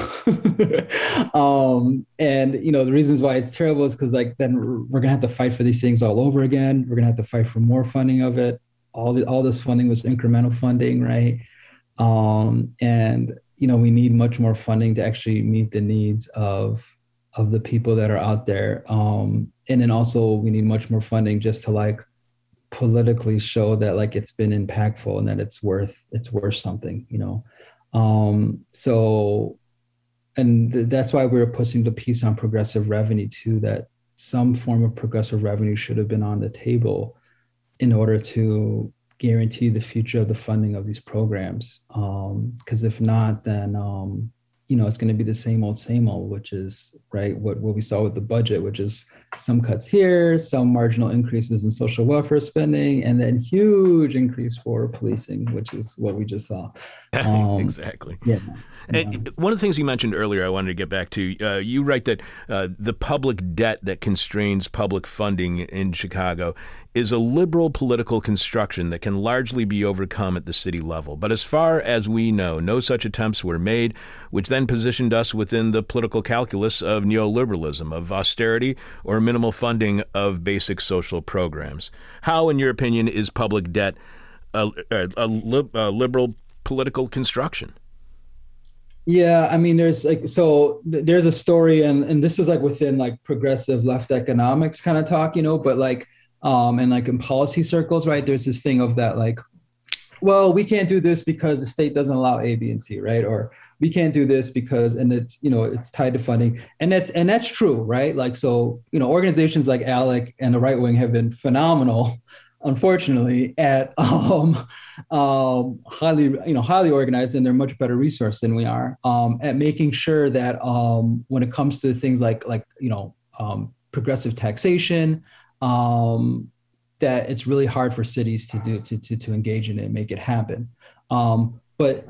Um and you know the reasons why it's terrible is because like then we're gonna have to fight for these things all over again. We're gonna have to fight for more funding of it. All the all this funding was incremental funding right? Um and you know we need much more funding to actually meet the needs of of the people that are out there. Um, and then also we need much more funding just to like politically show that like it's been impactful and that it's worth it's worth something, you know. Um, so and th- that's why we are pushing the piece on progressive revenue too that some form of progressive revenue should have been on the table in order to guarantee the future of the funding of these programs. Because um, if not, then um, you know it's going to be the same old, same old, which is right what what we saw with the budget, which is some cuts here, some marginal increases in social welfare spending, and then huge increase for policing, which is what we just saw. Um, exactly. Yeah. And one of the things you mentioned earlier, I wanted to get back to. Uh, you write that uh, the public debt that constrains public funding in Chicago is a liberal political construction that can largely be overcome at the city level. But as far as we know, no such attempts were made, which then positioned us within the political calculus of neoliberalism, of austerity, or minimal funding of basic social programs. How, in your opinion, is public debt a, a, a, a liberal political construction? Yeah, I mean, there's like so there's a story, and and this is like within like progressive left economics kind of talk, you know, but like um and like in policy circles, right? There's this thing of that like, well, we can't do this because the state doesn't allow A, B, and C, right? Or we can't do this because and it's you know it's tied to funding. And that's and that's true right? Like so you know organizations like alec and the right wing have been phenomenal unfortunately at um, um, highly you know highly organized and they're much better resource than we are um, at making sure that um, when it comes to things like like you know um, progressive taxation um, that it's really hard for cities to do to, to, to engage in it and make it happen. Um, but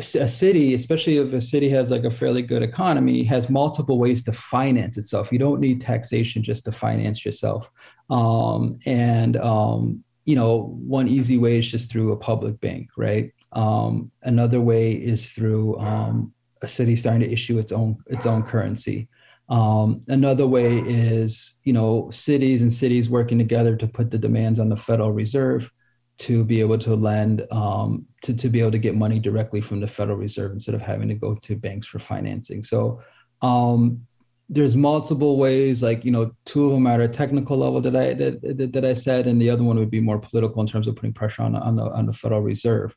a city, especially if a city has like a fairly good economy, has multiple ways to finance itself. You don't need taxation just to finance yourself. Um, and um, you know, one easy way is just through a public bank, right? Um, another way is through um, a city starting to issue its own its own currency. Um, another way is you know cities and cities working together to put the demands on the Federal Reserve to be able to lend um, to, to be able to get money directly from the Federal Reserve instead of having to go to banks for financing. So um, there's multiple ways, like you know, two of them at a technical level that I that, that I said, and the other one would be more political in terms of putting pressure on on the on the Federal Reserve.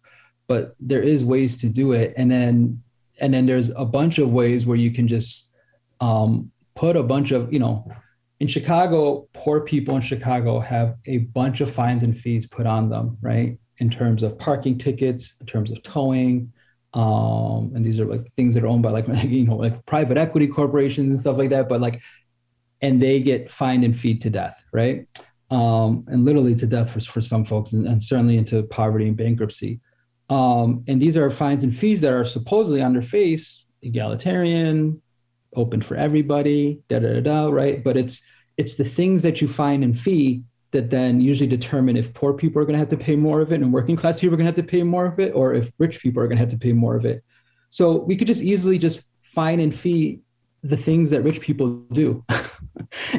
But there is ways to do it, and then and then there's a bunch of ways where you can just um, put a bunch of you know in Chicago, poor people in Chicago have a bunch of fines and fees put on them, right? In terms of parking tickets, in terms of towing, um, and these are like things that are owned by like you know like private equity corporations and stuff like that. But like, and they get fined and feed to death, right? Um, and literally to death for, for some folks, and, and certainly into poverty and bankruptcy. Um, and these are fines and fees that are supposedly on their face egalitarian, open for everybody, da da da, da right? But it's it's the things that you find in fee that then usually determine if poor people are going to have to pay more of it and working class people are going to have to pay more of it or if rich people are going to have to pay more of it. So we could just easily just fine and fee the things that rich people do.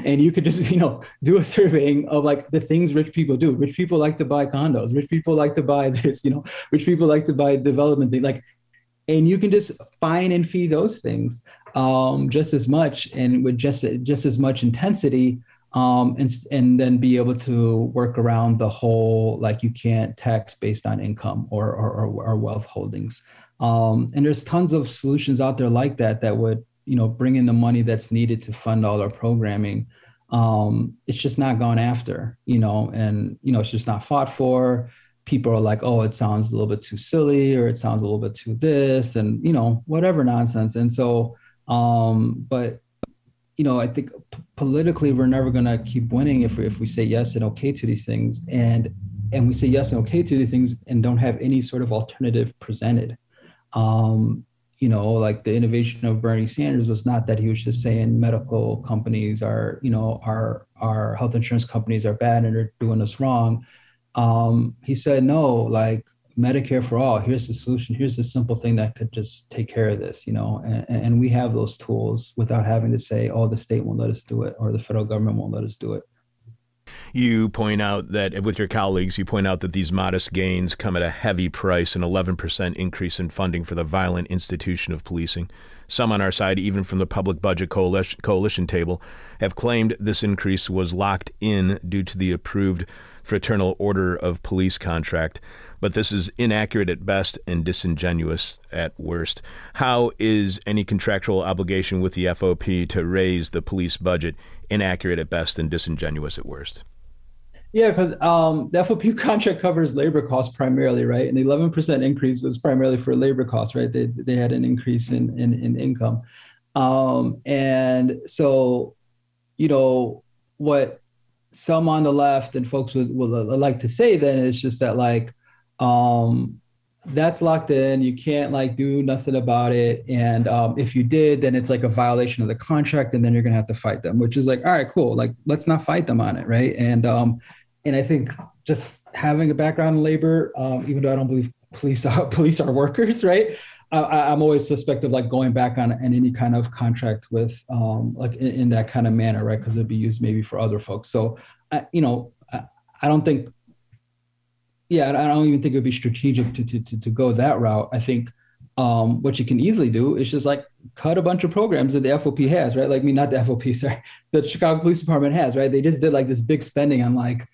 And you could just you know do a surveying of like the things rich people do. Rich people like to buy condos. Rich people like to buy this you know. Rich people like to buy development like and you can just fine and fee those things um, just as much and with just just as much intensity um, and and then be able to work around the whole like you can't tax based on income or or, or wealth holdings. Um, and there's tons of solutions out there like that that would you know bring in the money that's needed to fund all our programming. Um, it's just not gone after you know and you know it's just not fought for. People are like oh it sounds a little bit too silly or it sounds a little bit too this and you know whatever nonsense. And so um, but you know, I think p- politically we're never going to keep winning if we, if we say yes and okay to these things, and and we say yes and okay to these things and don't have any sort of alternative presented. Um, you know, like the innovation of Bernie Sanders was not that he was just saying medical companies are, you know, our our health insurance companies are bad and they're doing us wrong. Um, he said no, like Medicare for all. Here's the solution. Here's the simple thing that could just take care of this, you know. And, and we have those tools without having to say, "Oh, the state won't let us do it," or "The federal government won't let us do it." You point out that with your colleagues, you point out that these modest gains come at a heavy price an 11% increase in funding for the violent institution of policing. Some on our side, even from the Public Budget Coalition, coalition table, have claimed this increase was locked in due to the approved Fraternal Order of Police contract, but this is inaccurate at best and disingenuous at worst. How is any contractual obligation with the FOP to raise the police budget inaccurate at best and disingenuous at worst? Yeah, because um, the FOP contract covers labor costs primarily, right? And the 11% increase was primarily for labor costs, right? They, they had an increase in, in, in income. Um, and so, you know, what some on the left and folks would, would like to say then is just that, like, um, that's locked in. You can't like do nothing about it. And um, if you did, then it's like a violation of the contract, and then you're gonna have to fight them. Which is like, all right, cool. Like, let's not fight them on it, right? And um, and I think just having a background in labor, um, even though I don't believe police are police are workers, right? I, am always suspect of like going back on, any kind of contract with um, like in, in, that kind of manner, right? Because it'd be used maybe for other folks. So, I, you know, I, I, don't think, yeah, I don't even think it'd be strategic to to to, to go that route. I think um, what you can easily do is just like cut a bunch of programs that the FOP has, right? Like, I mean, not the FOP, sorry, the Chicago Police Department has, right? They just did like this big spending on like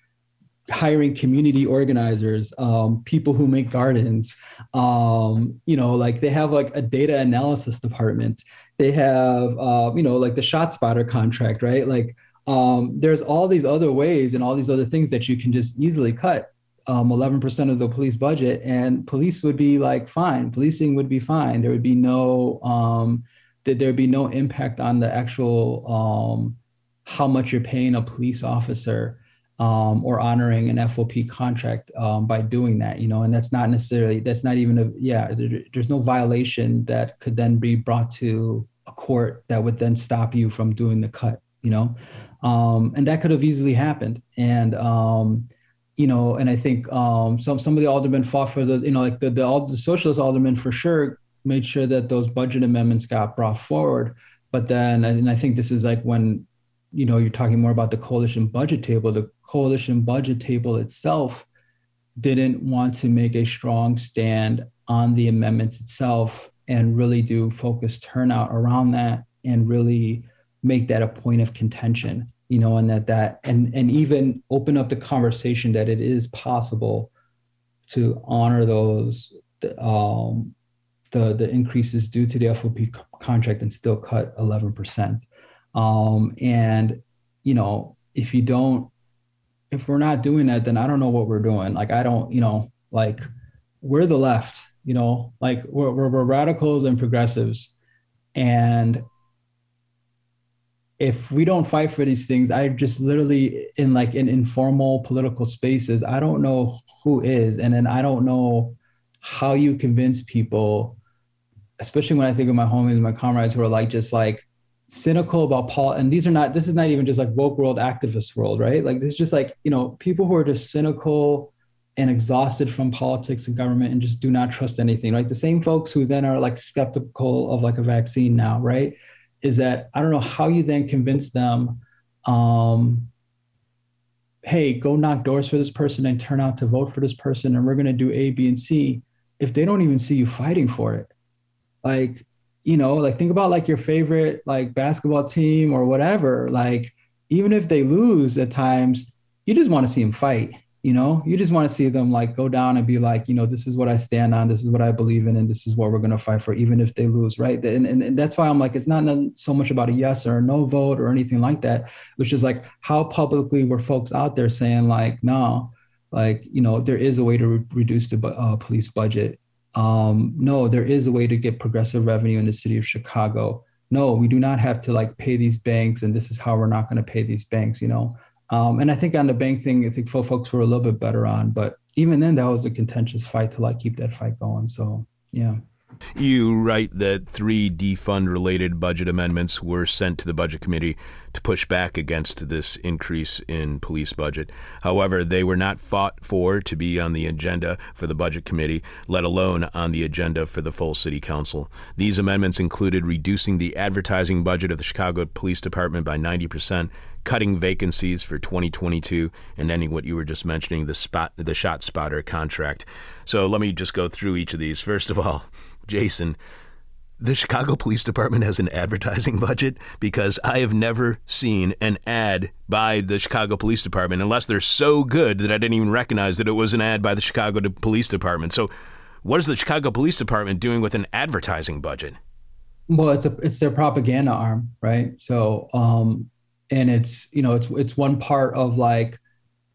hiring community organizers, um, people who make gardens. Um, you know, like they have like a data analysis department. They have, uh, you know, like the shot spotter contract, right? Like um, there's all these other ways and all these other things that you can just easily cut um, 11% of the police budget, and police would be like fine. Policing would be fine. There would be no um, that there'd be no impact on the actual um, how much you're paying a police officer um, or honoring an FOP contract um, by doing that, you know, and that's not necessarily, that's not even a, yeah, there, there's no violation that could then be brought to a court that would then stop you from doing the cut, you know, um, and that could have easily happened. And, um, you know, and I think um, some some of the aldermen fought for the, you know, like the the, all the socialist aldermen for sure made sure that those budget amendments got brought forward. But then, and I think this is like when, you know, you're talking more about the coalition budget table. The coalition budget table itself didn't want to make a strong stand on the amendments itself and really do focus turnout around that and really make that a point of contention you know and that that and and even open up the conversation that it is possible to honor those um the the increases due to the FOP contract and still cut 11% um and you know if you don't if we're not doing that, then I don't know what we're doing. Like, I don't, you know, like we're the left, you know, like we're, we're, we're radicals and progressives. And if we don't fight for these things, I just literally in like in informal political spaces, I don't know who is. And then I don't know how you convince people, especially when I think of my homies, my comrades who are like, just like, cynical about Paul, and these are not, this is not even just like woke world activist world, right? Like this is just like, you know, people who are just cynical and exhausted from politics and government and just do not trust anything. Like the same folks who then are like skeptical of like a vaccine now, right? Is that I don't know how you then convince them, um, hey, go knock doors for this person and turn out to vote for this person, and we're gonna do A, B, and C if they don't even see you fighting for it. Like you know, like think about like your favorite like basketball team or whatever. Like even if they lose at times, you just want to see them fight. You know, you just want to see them like go down and be like, you know, this is what I stand on, this is what I believe in, and this is what we're gonna fight for, even if they lose, right? And, and, and that's why I'm like, it's not so much about a yes or a no vote or anything like that, which is like how publicly were folks out there saying like, no, like you know, there is a way to re- reduce the uh, police budget um, no, there is a way to get progressive revenue in the city of Chicago. No, we do not have to like pay these banks, and this is how we're not going to pay these banks, you know. Um, and I think on the bank thing, I think folks were a little bit better on, but even then, that was a contentious fight to like keep that fight going. So yeah. You write that three defund related budget amendments were sent to the Budget Committee to push back against this increase in police budget. However, they were not fought for to be on the agenda for the Budget Committee, let alone on the agenda for the full City Council. These amendments included reducing the advertising budget of the Chicago Police Department by 90%, cutting vacancies for 2022 and ending what you were just mentioning the spot the shot spotter contract. So let me just go through each of these. First of all, Jason, the Chicago Police Department has an advertising budget? Because I have never seen an ad by the Chicago Police Department unless they're so good that I didn't even recognize that it was an ad by the Chicago Police Department. So, what is the Chicago Police Department doing with an advertising budget? Well, it's a it's their propaganda arm, right? So, um, and it's you know it's it's one part of like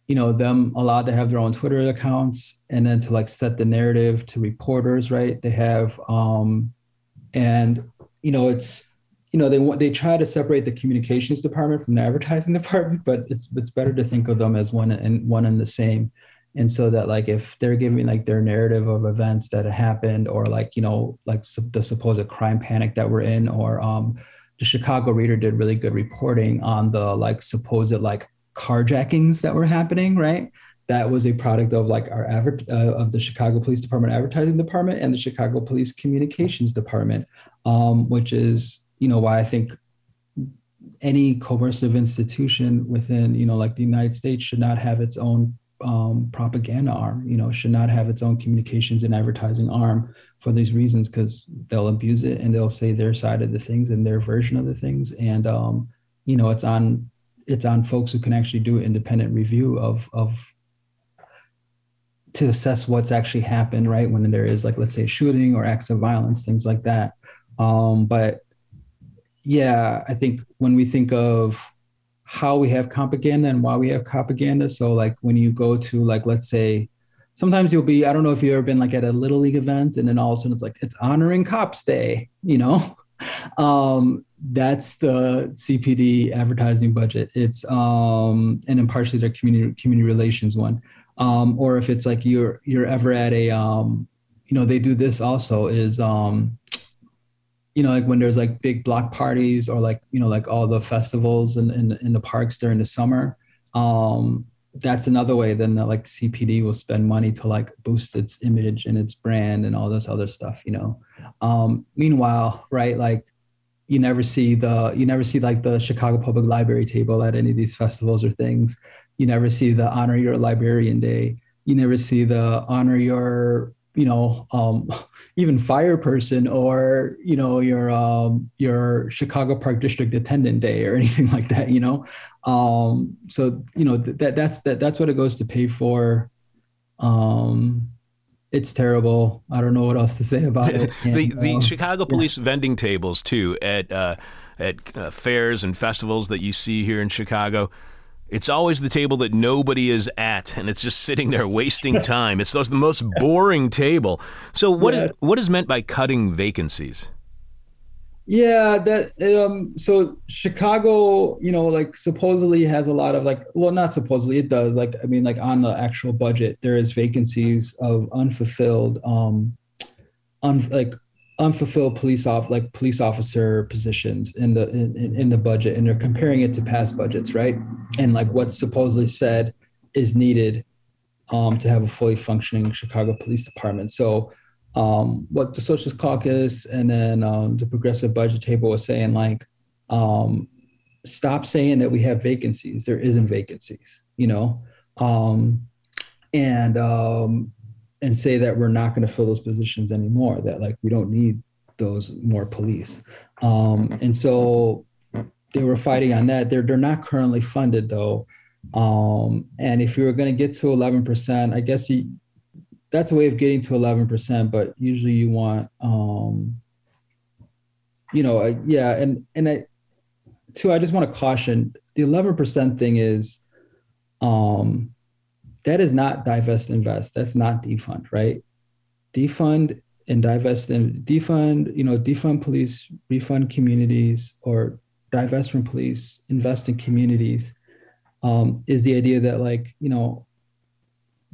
you know them allowed to have their own twitter accounts and then to like set the narrative to reporters right? They have um and you know it's you know they want they try to separate the communications department from the advertising department but it's it's better to think of them as one and one and the same. And so that like if they're giving like their narrative of events that happened or like you know like the supposed crime panic that we're in or um the chicago reader did really good reporting on the like supposed like carjackings that were happening, right? That was a product of like our aver- uh, of the Chicago Police Department advertising department and the Chicago Police communications department, um, which is you know why I think any coercive institution within you know like the United States should not have its own um, propaganda arm. You know, should not have its own communications and advertising arm for these reasons because they'll abuse it and they'll say their side of the things and their version of the things. And um, you know it's on it's on folks who can actually do independent review of of to assess what's actually happened right? When there is like let's say shooting or acts of violence things like that. Um, but yeah i think when we think of how we have propaganda and why we have propaganda so like when you go to like let's say sometimes you'll be i don't know if you've ever been like at a little league event and then all of a sudden it's like it's honoring cops day you know um, that's the CPD advertising budget. It's um, and then partially their community community relations one. Um, or if it's like you're you're ever at a um, you know they do this also is um, you know like when there's like big block parties or like you know like all the festivals in in, in the parks during the summer. Um, that's another way then the, like CPD will spend money to like boost its image and its brand and all this other stuff, you know. Um, meanwhile, right, like you never see the you never see like the Chicago Public Library table at any of these festivals or things. You never see the honor your librarian day. You never see the honor your you know um, even fire person or you know your um, your Chicago Park District attendant day or anything like that. You know, um, so you know that that's that that's what it goes to pay for. Um, it's terrible. I don't know what else to say about it. And, the the uh, Chicago police yeah. vending tables too at uh, at uh, fairs and festivals that you see here in Chicago. It's always the table that nobody is at, and it's just sitting there wasting time. it's those the most boring table. So what yeah. is, what is meant by cutting vacancies? Yeah, that um so Chicago, you know, like supposedly has a lot of like well not supposedly it does. Like I mean like on the actual budget there is vacancies of unfulfilled um un, like unfulfilled police off like police officer positions in the in, in the budget and they're comparing it to past budgets, right? And like what's supposedly said is needed um to have a fully functioning Chicago Police Department. So um, what the Socialist Caucus and then um, the Progressive Budget Table was saying, like, um, stop saying that we have vacancies. There isn't vacancies, you know, um, and um, and say that we're not going to fill those positions anymore. That like we don't need those more police. Um, and so they were fighting on that. They're they're not currently funded though. Um, and if you were going to get to 11%, I guess you, that's a way of getting to 11% but usually you want um you know uh, yeah and and i too i just want to caution the 11% thing is um that is not divest invest. That's not defund right? Defund and divest and defund you know defund police refund communities or divest from police invest in communities um, is the idea that like you know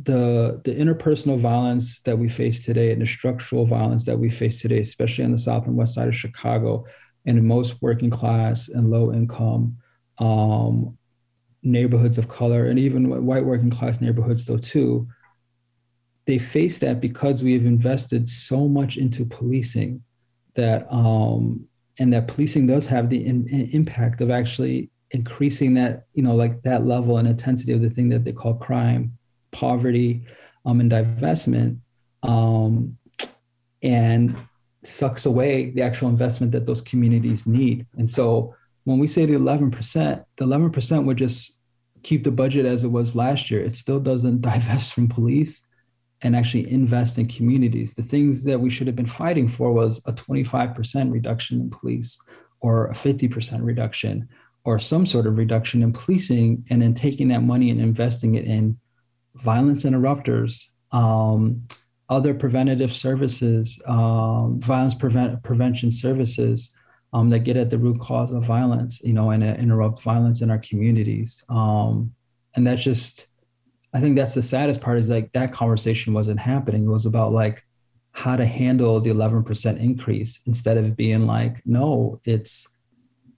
the the interpersonal violence that we face today and the structural violence that we face today, especially on the south and west side of Chicago, and in most working class and low income um, neighborhoods of color, and even white working class neighborhoods, though too, they face that because we have invested so much into policing that um, and that policing does have the in, in impact of actually increasing that you know like that level and intensity of the thing that they call crime poverty um, and divestment. Um, and sucks away the actual investment that those communities need. And so when we say the 11%, the 11% would just keep the budget as it was last year. It still doesn't divest from police and actually invest in communities. The things that we should have been fighting for was a 25% reduction in police or a 50% reduction or some sort of reduction in policing and then taking that money and investing it in violence interrupters, um, other preventative services, um, violence prevent, prevention services um, that get at the root cause of violence, you know, and uh, interrupt violence in our communities. Um, and that's just, I think that's the saddest part is like that conversation wasn't happening. It was about like how to handle the 11% increase instead of being like, no, it's,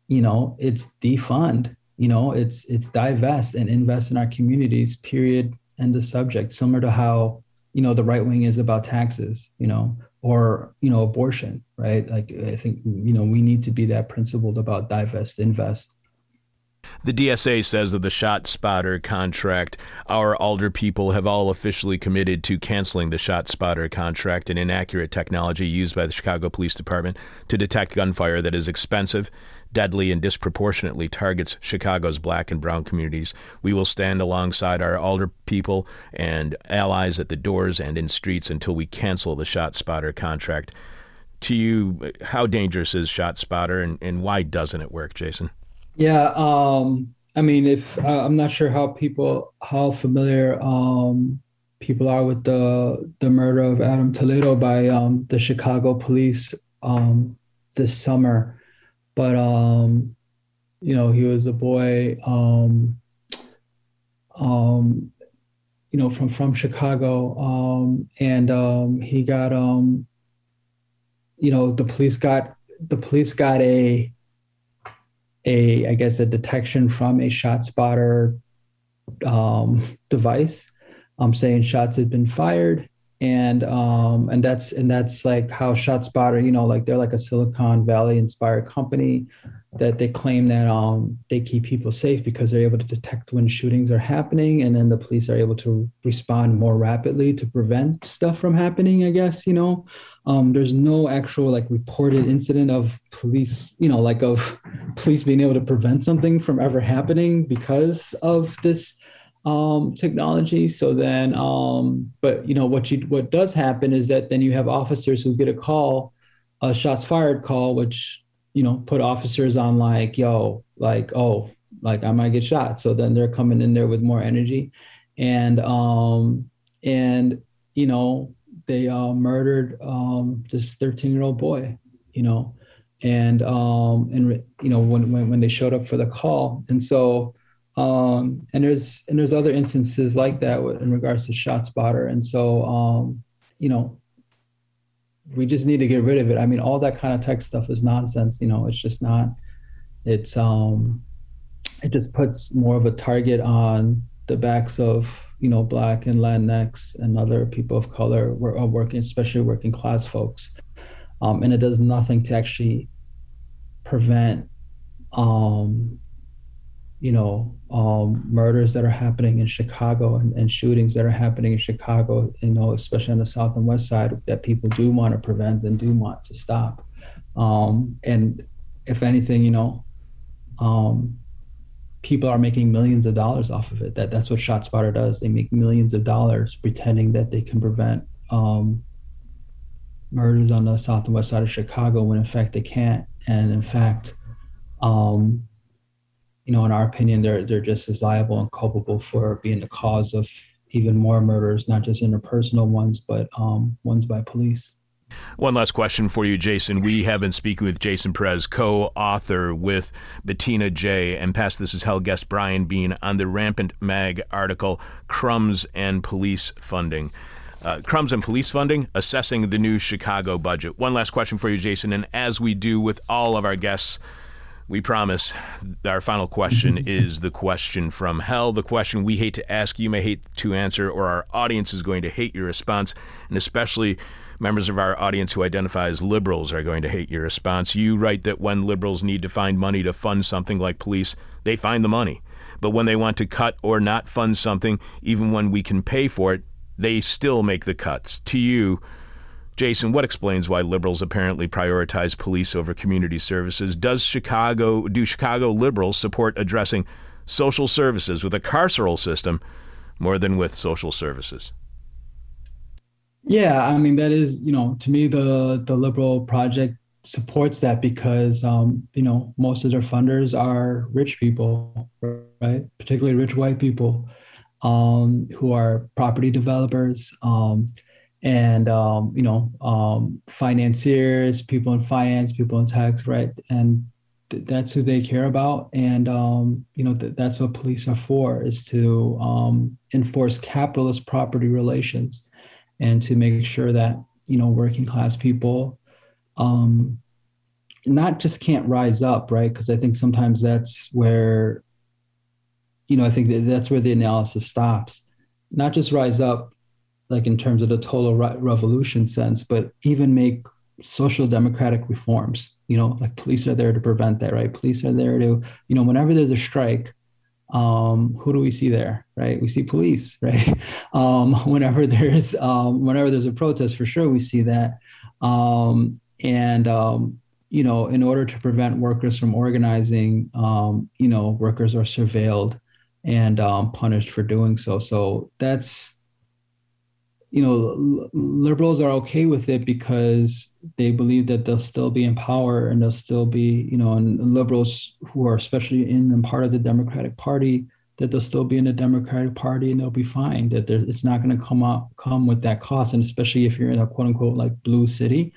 you know, it's defund, you know, it's, it's divest and invest in our communities, period. End of subject, similar to how, you know, the right wing is about taxes, you know, or, you know, abortion, right? Like, I think, you know, we need to be that principled about divest, invest, the DSA says of the Shot Spotter contract, our alder people have all officially committed to canceling the Shot Spotter contract, an inaccurate technology used by the Chicago Police Department to detect gunfire that is expensive, deadly, and disproportionately targets Chicago's black and brown communities. We will stand alongside our alder people and allies at the doors and in streets until we cancel the Shot Spotter contract. To you, how dangerous is Shot Spotter and, and why doesn't it work, Jason? Yeah, um, I mean, if uh, I'm not sure how people how familiar um, people are with the the murder of Adam Toledo by um, the Chicago police um, this summer, but um, you know, he was a boy, um, um, you know, from from Chicago, um, and um, he got, um, you know, the police got the police got a a I guess a detection from a ShotSpotter um, device. I'm saying shots had been fired, and um, and that's and that's like how ShotSpotter, you know, like they're like a Silicon Valley inspired company that they claim that um, they keep people safe because they're able to detect when shootings are happening, and then the police are able to respond more rapidly to prevent stuff from happening. I guess you know, um, there's no actual like reported incident of police, you know, like of police being able to prevent something from ever happening because of this um, technology. So then, um, but you know what you what does happen is that then you have officers who get a call, a shots fired call, which you know put officers on like yo like oh like I might get shot. So then they're coming in there with more energy, and um and you know they uh, murdered um this 13 year old boy, you know, and um and you know when when when they showed up for the call, and so um, and there's and there's other instances like that in regards to ShotSpotter. And so um, you know we just need to get rid of it. I mean all that kind of tech stuff is nonsense you know it's just not it's um it just puts more of a target on the backs of you know black and latinx and other people of color are working especially working class folks. Um, and it does nothing to actually prevent um, you know um, murders that are happening in Chicago and, and, shootings that are happening in Chicago, you know, especially on the south and west side, that people do want to prevent and do want to stop. Um, and if anything, you know, um, people are making millions of dollars off of it. That that's what ShotSpotter does. They make millions of dollars pretending that they can prevent um, murders on the south and west side of Chicago when in fact they can't. And in fact, um, you know, in our opinion, they're they're just as liable and culpable for being the cause of even more murders, not just interpersonal ones, but um, ones by police. One last question for you, Jason. We have been speaking with Jason Perez, co author with Bettina J. And past this is hell guest Brian Bean on the Rampant Mag article, Crumbs and Police Funding. Uh, crumbs and police funding, assessing the new Chicago budget. One last question for you, Jason. And as we do with all of our guests, we promise our final question is the question from hell, the question we hate to ask, you may hate to answer, or our audience is going to hate your response, and especially members of our audience who identify as liberals are going to hate your response. You write that when liberals need to find money to fund something like police, they find the money. But when they want to cut or not fund something, even when we can pay for it, they still make the cuts. To you, Jason, what explains why liberals apparently prioritize police over community services? Does Chicago do Chicago liberals support addressing social services with a carceral system more than with social services? Yeah, I mean that is, you know, to me the the liberal project supports that because um, you know, most of their funders are rich people, right? Particularly rich white people um, who are property developers. Um, and um, you know um, financiers people in finance people in tax right? And th- that's who they care about. And um, you know th- that's what police are for is to um, enforce capitalist property relations and to make sure that you know working class people um, not just can't rise up right? Because i think sometimes that's where you know i think that that's where the analysis stops. Not just rise up like in terms of the total re- revolution sense, but even make social democratic reforms. You know, like police are there to prevent that, right? Police are there to, you know, whenever there's a strike, um, who do we see there, right? We see police, right? Um, whenever there's um, whenever there's a protest, for sure we see that. Um, and um, you know, in order to prevent workers from organizing, um, you know, workers are surveilled and um, punished for doing so. So that's you know, liberals are okay with it because they believe that they'll still be in power and they'll still be, you know, and liberals who are especially in and part of the Democratic Party, that they'll still be in the Democratic Party and they'll be fine. That it's not going to come up come with that cost, and especially if you're in a quote unquote like blue city,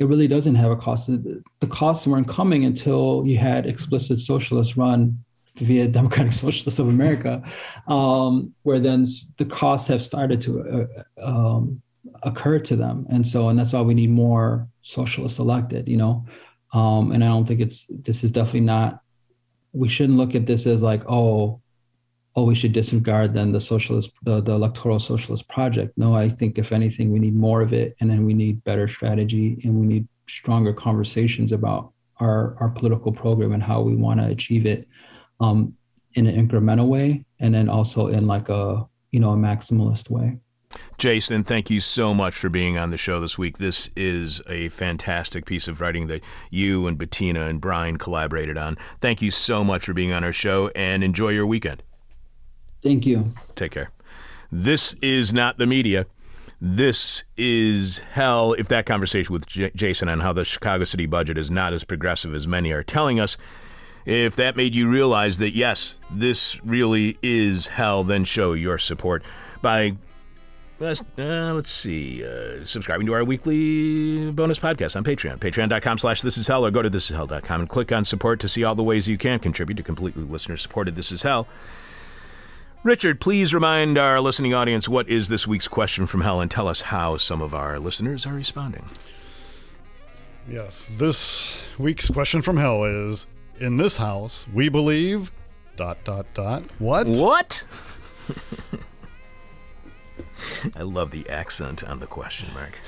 it really doesn't have a cost. The costs weren't coming until you had explicit socialists run via Democratic Socialists of America, um, where then the costs have started to uh, um, occur to them, and so and that's why we need more socialists elected. You know, um, and I don't think it's this is definitely not. We shouldn't look at this as like oh, oh we should disregard then the socialist the, the electoral socialist project. No, I think if anything we need more of it, and then we need better strategy, and we need stronger conversations about our our political program and how we want to achieve it um, in an incremental way, and then also in like a you know a maximalist way. Jason, thank you so much for being on the show this week. This is a fantastic piece of writing that you and Bettina and Brian collaborated on. Thank you so much for being on our show and enjoy your weekend. Thank you. Take care. This is not the media. This is hell. If that conversation with J- Jason on how the Chicago City budget is not as progressive as many are telling us if that made you realize that, yes, this really is hell, then show your support by Let's, uh, let's see. Uh, subscribing to our weekly bonus podcast on Patreon. Patreon.com slash This Is Hell or go to thisishell.com and click on support to see all the ways you can contribute to completely listener supported This Is Hell. Richard, please remind our listening audience what is this week's question from hell and tell us how some of our listeners are responding. Yes, this week's question from hell is in this house, we believe. Dot dot dot. What? What? I love the accent on the question mark.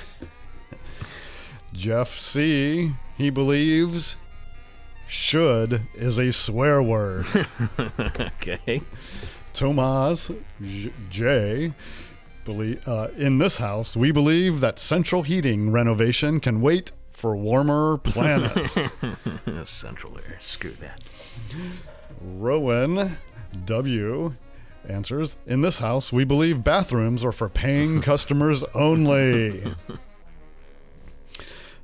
Jeff C. He believes should is a swear word. okay. Tomas J. Believe, uh, in this house, we believe that central heating renovation can wait for warmer planets. Central air. Screw that. Rowan W answers In this house, we believe bathrooms are for paying customers only.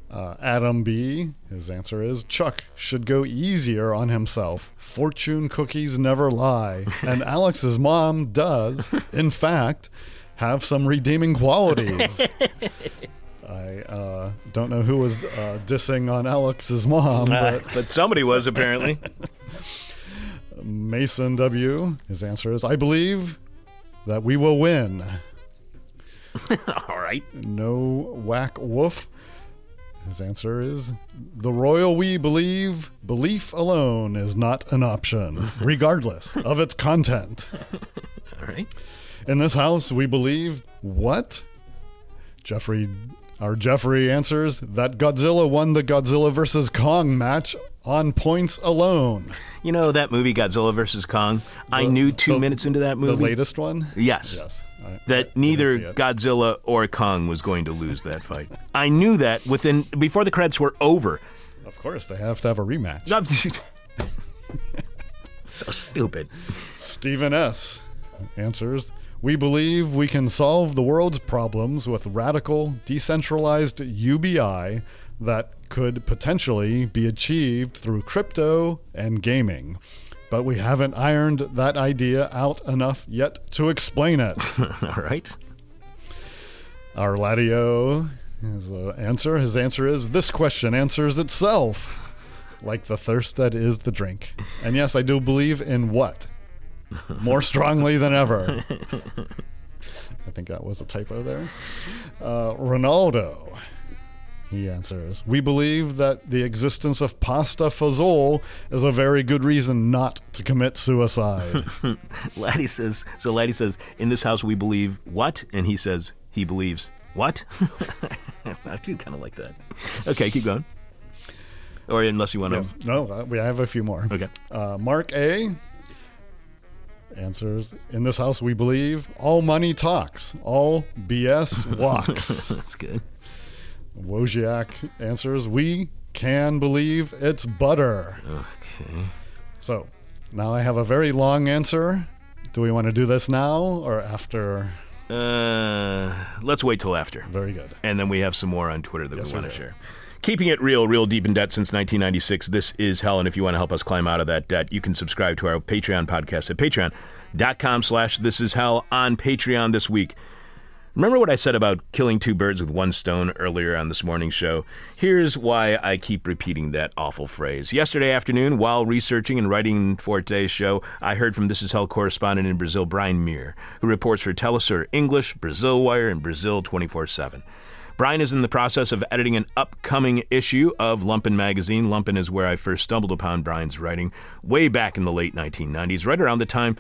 Uh, Adam B, his answer is Chuck should go easier on himself. Fortune cookies never lie. And Alex's mom does, in fact, have some redeeming qualities. I uh, don't know who was uh, dissing on Alex's mom, Uh, but but somebody was apparently. Mason W. His answer is I believe that we will win. All right. No whack woof. His answer is the royal we believe belief alone is not an option, regardless of its content. All right. In this house, we believe what? Jeffrey, our Jeffrey answers that Godzilla won the Godzilla vs. Kong match on points alone. You know that movie Godzilla vs Kong? I knew two the- minutes into that movie. The latest one? Yes. Yes. I- I that didn't neither. Godzilla or Kong was going to lose that fight. I knew that within before the credits were over. Of course, they have to have a rematch. so stupid. Stephen S. answers We believe we can solve the world's problems with radical, decentralized UBI that could potentially be achieved through crypto and gaming. But we haven't ironed that idea out enough yet to explain it. All right. Our Ladio his uh, answer. His answer is this question answers itself, like the thirst that is the drink. And yes, I do believe in what more strongly than ever. I think that was a typo there. Uh, Ronaldo. He answers, We believe that the existence of pasta fazool is a very good reason not to commit suicide. Laddie says so Laddie says, in this house we believe what? And he says he believes what? I do kind of like that. Okay, keep going. Or unless you want to yes. No, uh, we have a few more. Okay. Uh, Mark A answers In this house, we believe all money talks, all BS walks. That's good. Wojciak answers We can believe it's butter. Okay. So now I have a very long answer. Do we want to do this now or after? Uh, let's wait till after. Very good. And then we have some more on Twitter that Yes, we we want to share. Keeping it real, real deep in debt since 1996. This is hell, and if you want to help us climb out of that debt, you can subscribe to our Patreon podcast at patreon.com slash this is hell on Patreon this week. Remember what I said about killing two birds with one stone earlier on this morning's show? Here's why I keep repeating that awful phrase. Yesterday afternoon, while researching and writing for today's show, I heard from This Is Hell correspondent in Brazil, Brian Mier, who reports for Telesur English, Brasil Wire, and Brazil 24 7. Brian is in the process of editing an upcoming issue of Lumpen magazine. Lumpen is where I first stumbled upon Brian's writing way back in the late 1990s, right around the time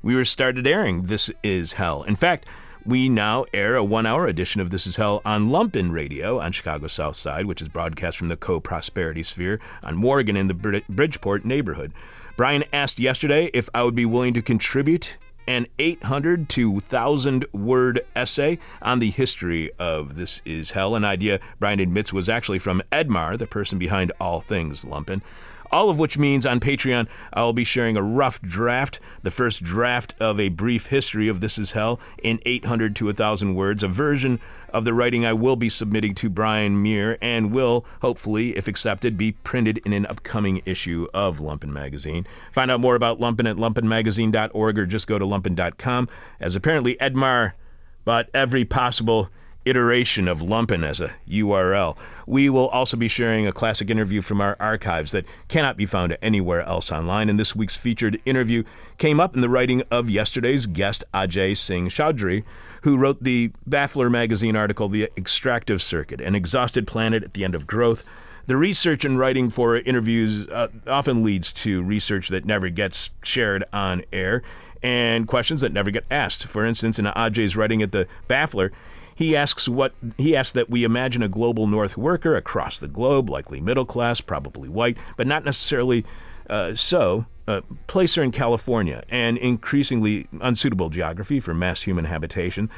we were started airing This Is Hell. In fact, we now air a one hour edition of This Is Hell on Lumpen Radio on Chicago's South Side, which is broadcast from the co prosperity sphere on Morgan in the Brid- Bridgeport neighborhood. Brian asked yesterday if I would be willing to contribute an 800 to 1,000 word essay on the history of This Is Hell, an idea Brian admits was actually from Edmar, the person behind all things Lumpen. All of which means on Patreon, I'll be sharing a rough draft, the first draft of a brief history of This Is Hell in 800 to 1,000 words, a version of the writing I will be submitting to Brian Mier and will, hopefully, if accepted, be printed in an upcoming issue of Lumpen Magazine. Find out more about Lumpen at lumpenmagazine.org or just go to lumpen.com, as apparently Edmar bought every possible iteration of Lumpen as a URL. We will also be sharing a classic interview from our archives that cannot be found anywhere else online. And this week's featured interview came up in the writing of yesterday's guest, Ajay Singh Chaudhry, who wrote the Baffler magazine article, The Extractive Circuit, an exhausted planet at the end of growth. The research and writing for interviews uh, often leads to research that never gets shared on air and questions that never get asked. For instance, in Ajay's writing at the Baffler, he asks what he asks that we imagine a global North worker across the globe, likely middle class, probably white, but not necessarily uh, so. Uh, place her in California, an increasingly unsuitable geography for mass human habitation.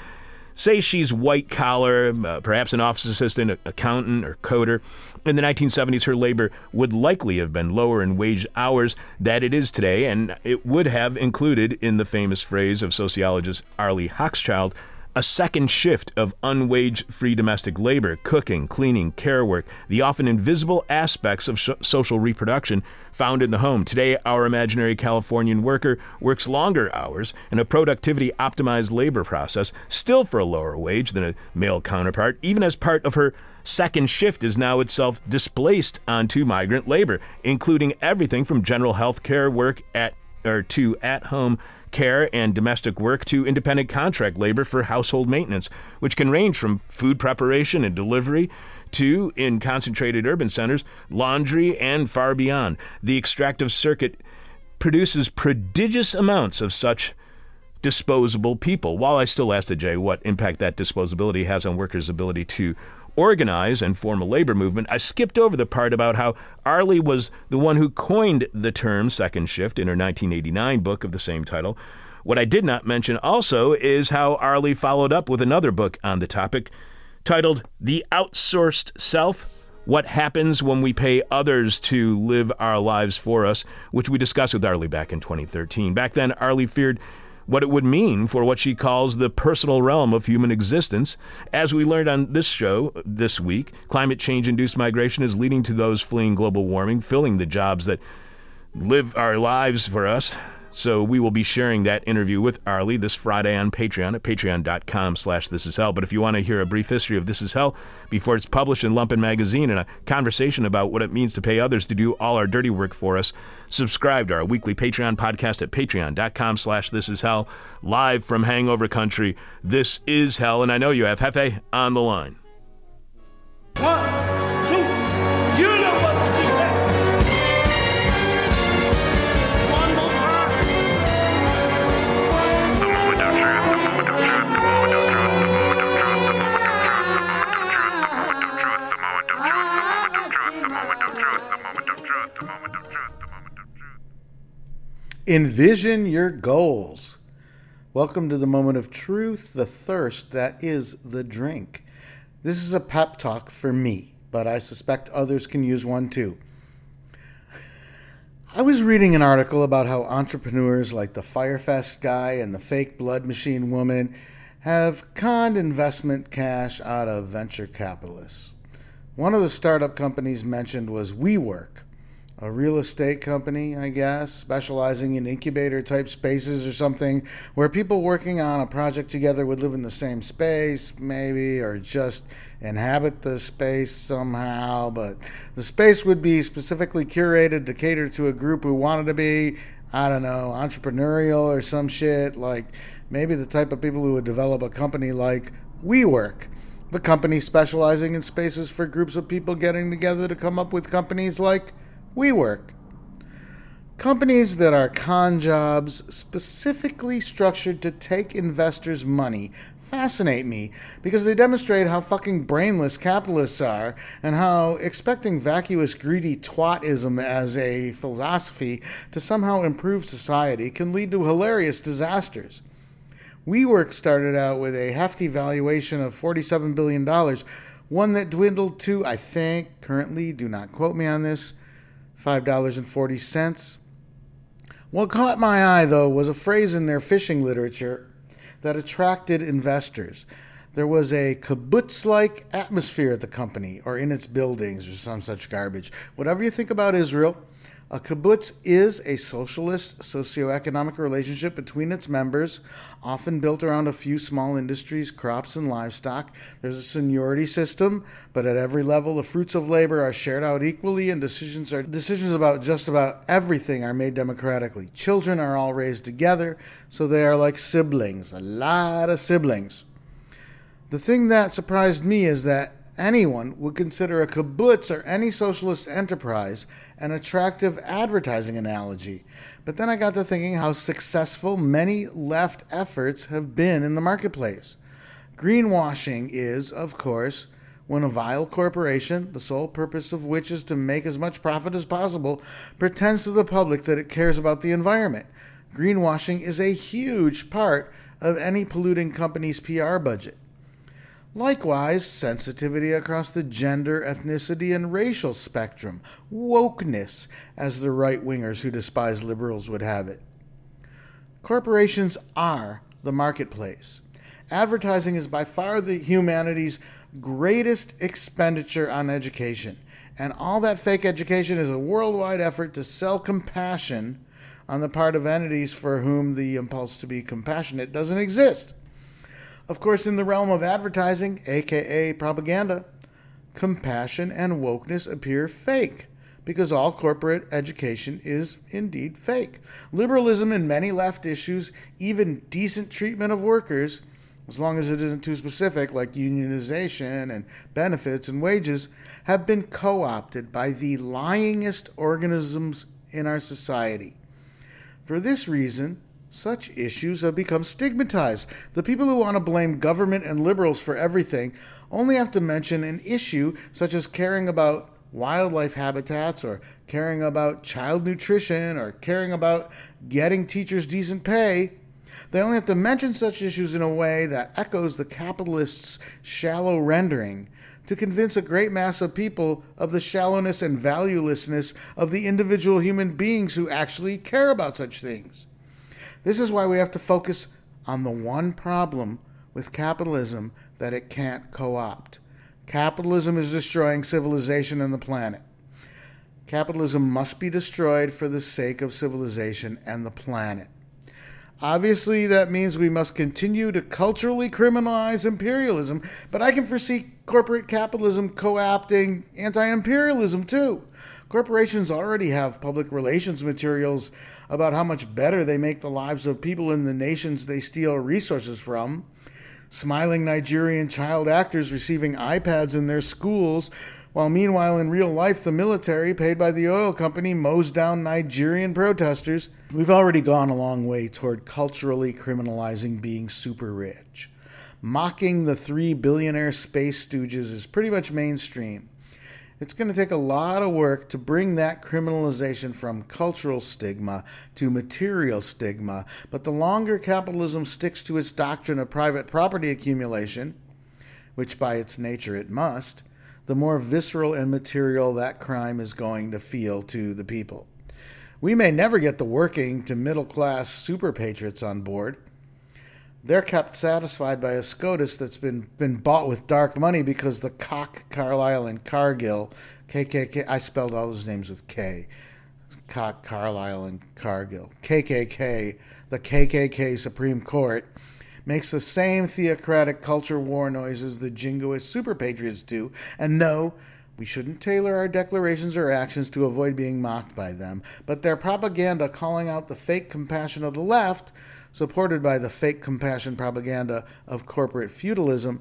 Say she's white collar, uh, perhaps an office assistant, a- accountant, or coder. In the 1970s, her labor would likely have been lower in wage hours than it is today, and it would have included, in the famous phrase of sociologist Arlie Hochschild, a second shift of unwage free domestic labor, cooking, cleaning, care work, the often invisible aspects of sh- social reproduction found in the home. Today, our imaginary Californian worker works longer hours in a productivity optimized labor process, still for a lower wage than a male counterpart, even as part of her second shift is now itself displaced onto migrant labor, including everything from general health care work at or to at home care and domestic work to independent contract labor for household maintenance, which can range from food preparation and delivery to, in concentrated urban centers, laundry and far beyond. The extractive circuit produces prodigious amounts of such disposable people. While I still ask the Jay what impact that disposability has on workers' ability to organize and form a labor movement, I skipped over the part about how Arlie was the one who coined the term second shift in her 1989 book of the same title. What I did not mention also is how Arlie followed up with another book on the topic titled The Outsourced Self What Happens When We Pay Others to Live Our Lives for Us, which we discussed with Arlie back in 2013. Back then, Arlie feared what it would mean for what she calls the personal realm of human existence. As we learned on this show this week, climate change induced migration is leading to those fleeing global warming, filling the jobs that live our lives for us. So we will be sharing that interview with Arlie this Friday on Patreon at patreon.com slash this is hell. But if you want to hear a brief history of This Is Hell before it's published in Lumpen Magazine and a conversation about what it means to pay others to do all our dirty work for us, subscribe to our weekly Patreon podcast at patreon.com slash this is hell. Live from Hangover Country, This is Hell. And I know you have Hefe on the line. One, Envision your goals. Welcome to the moment of truth, the thirst that is the drink. This is a pep talk for me, but I suspect others can use one too. I was reading an article about how entrepreneurs like the Fyre Fest guy and the fake blood machine woman have conned investment cash out of venture capitalists. One of the startup companies mentioned was WeWork, a real estate company, I guess, specializing in incubator type spaces or something where people working on a project together would live in the same space, maybe, or just inhabit the space somehow. But the space would be specifically curated to cater to a group who wanted to be, I don't know, entrepreneurial or some shit, like maybe the type of people who would develop a company like WeWork. The company specializing in spaces for groups of people getting together to come up with companies like WeWork. Companies that are con jobs specifically structured to take investors' money fascinate me because they demonstrate how fucking brainless capitalists are and how expecting vacuous, greedy twatism as a philosophy to somehow improve society can lead to hilarious disasters. WeWork started out with a hefty valuation of $47 billion, one that dwindled to, I think, currently, do not quote me on this, $5.40. What caught my eye, though, was a phrase in their phishing literature that attracted investors. There was a kibbutz like atmosphere at the company or in its buildings or some such garbage. Whatever you think about Israel, a kibbutz is a socialist socioeconomic relationship between its members, often built around a few small industries, crops, and livestock. There's a seniority system, but at every level, the fruits of labor are shared out equally, and decisions are decisions about just about everything are made democratically. Children are all raised together, so they are like siblings, a lot of siblings. The thing that surprised me is that anyone would consider a kibbutz or any socialist enterprise an attractive advertising analogy. But then I got to thinking how successful many left efforts have been in the marketplace. Greenwashing is, of course, when a vile corporation, the sole purpose of which is to make as much profit as possible, pretends to the public that it cares about the environment. Greenwashing is a huge part of any polluting company's PR budget. Likewise, sensitivity across the gender, ethnicity, and racial spectrum, wokeness, as the right wingers who despise liberals would have it. Corporations are the marketplace. Advertising is by far the humanity's greatest expenditure on education, and all that fake education is a worldwide effort to sell compassion on the part of entities for whom the impulse to be compassionate doesn't exist. Of course, in the realm of advertising, aka propaganda, compassion and wokeness appear fake because all corporate education is indeed fake. Liberalism in many left issues, even decent treatment of workers, as long as it isn't too specific, like unionization and benefits and wages, have been co opted by the lyingest organisms in our society. For this reason, such issues have become stigmatized. The people who want to blame government and liberals for everything only have to mention an issue such as caring about wildlife habitats or caring about child nutrition or caring about getting teachers decent pay. They only have to mention such issues in a way that echoes the capitalists' shallow rendering to convince a great mass of people of the shallowness and valuelessness of the individual human beings who actually care about such things. This is why we have to focus on the one problem with capitalism that it can't co opt. Capitalism is destroying civilization and the planet. Capitalism must be destroyed for the sake of civilization and the planet. Obviously, that means we must continue to culturally criminalize imperialism, but I can foresee corporate capitalism co opting anti imperialism too. Corporations already have public relations materials about how much better they make the lives of people in the nations they steal resources from. Smiling Nigerian child actors receiving iPads in their schools, while meanwhile in real life the military, paid by the oil company, mows down Nigerian protesters. We've already gone a long way toward culturally criminalizing being super rich. Mocking the three billionaire space stooges is pretty much mainstream. It's going to take a lot of work to bring that criminalization from cultural stigma to material stigma, but the longer capitalism sticks to its doctrine of private property accumulation, which by its nature it must, the more visceral and material that crime is going to feel to the people. We may never get the working to middle class super patriots on board. They're kept satisfied by a SCOTUS that's been, been bought with dark money because the Cock, Carlisle, and Cargill, KKK, I spelled all those names with K, Cock, Carlisle, and Cargill, KKK, the KKK Supreme Court, makes the same theocratic culture war noises the jingoist super patriots do. And no, we shouldn't tailor our declarations or actions to avoid being mocked by them, but their propaganda calling out the fake compassion of the left, supported by the fake compassion propaganda of corporate feudalism,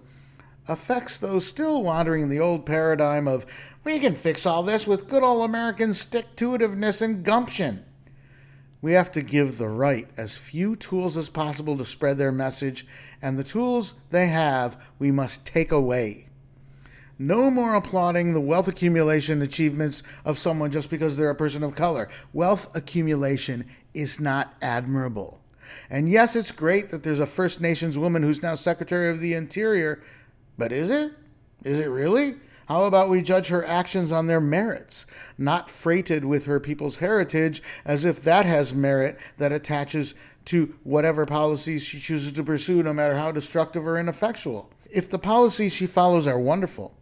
affects those still wandering in the old paradigm of we can fix all this with good old American stick to itiveness and gumption. We have to give the right as few tools as possible to spread their message, and the tools they have we must take away. No more applauding the wealth accumulation achievements of someone just because they're a person of color. Wealth accumulation is not admirable. And yes, it's great that there's a First Nations woman who's now Secretary of the Interior, but is it? Is it really? How about we judge her actions on their merits, not freighted with her people's heritage as if that has merit that attaches to whatever policies she chooses to pursue, no matter how destructive or ineffectual? If the policies she follows are wonderful,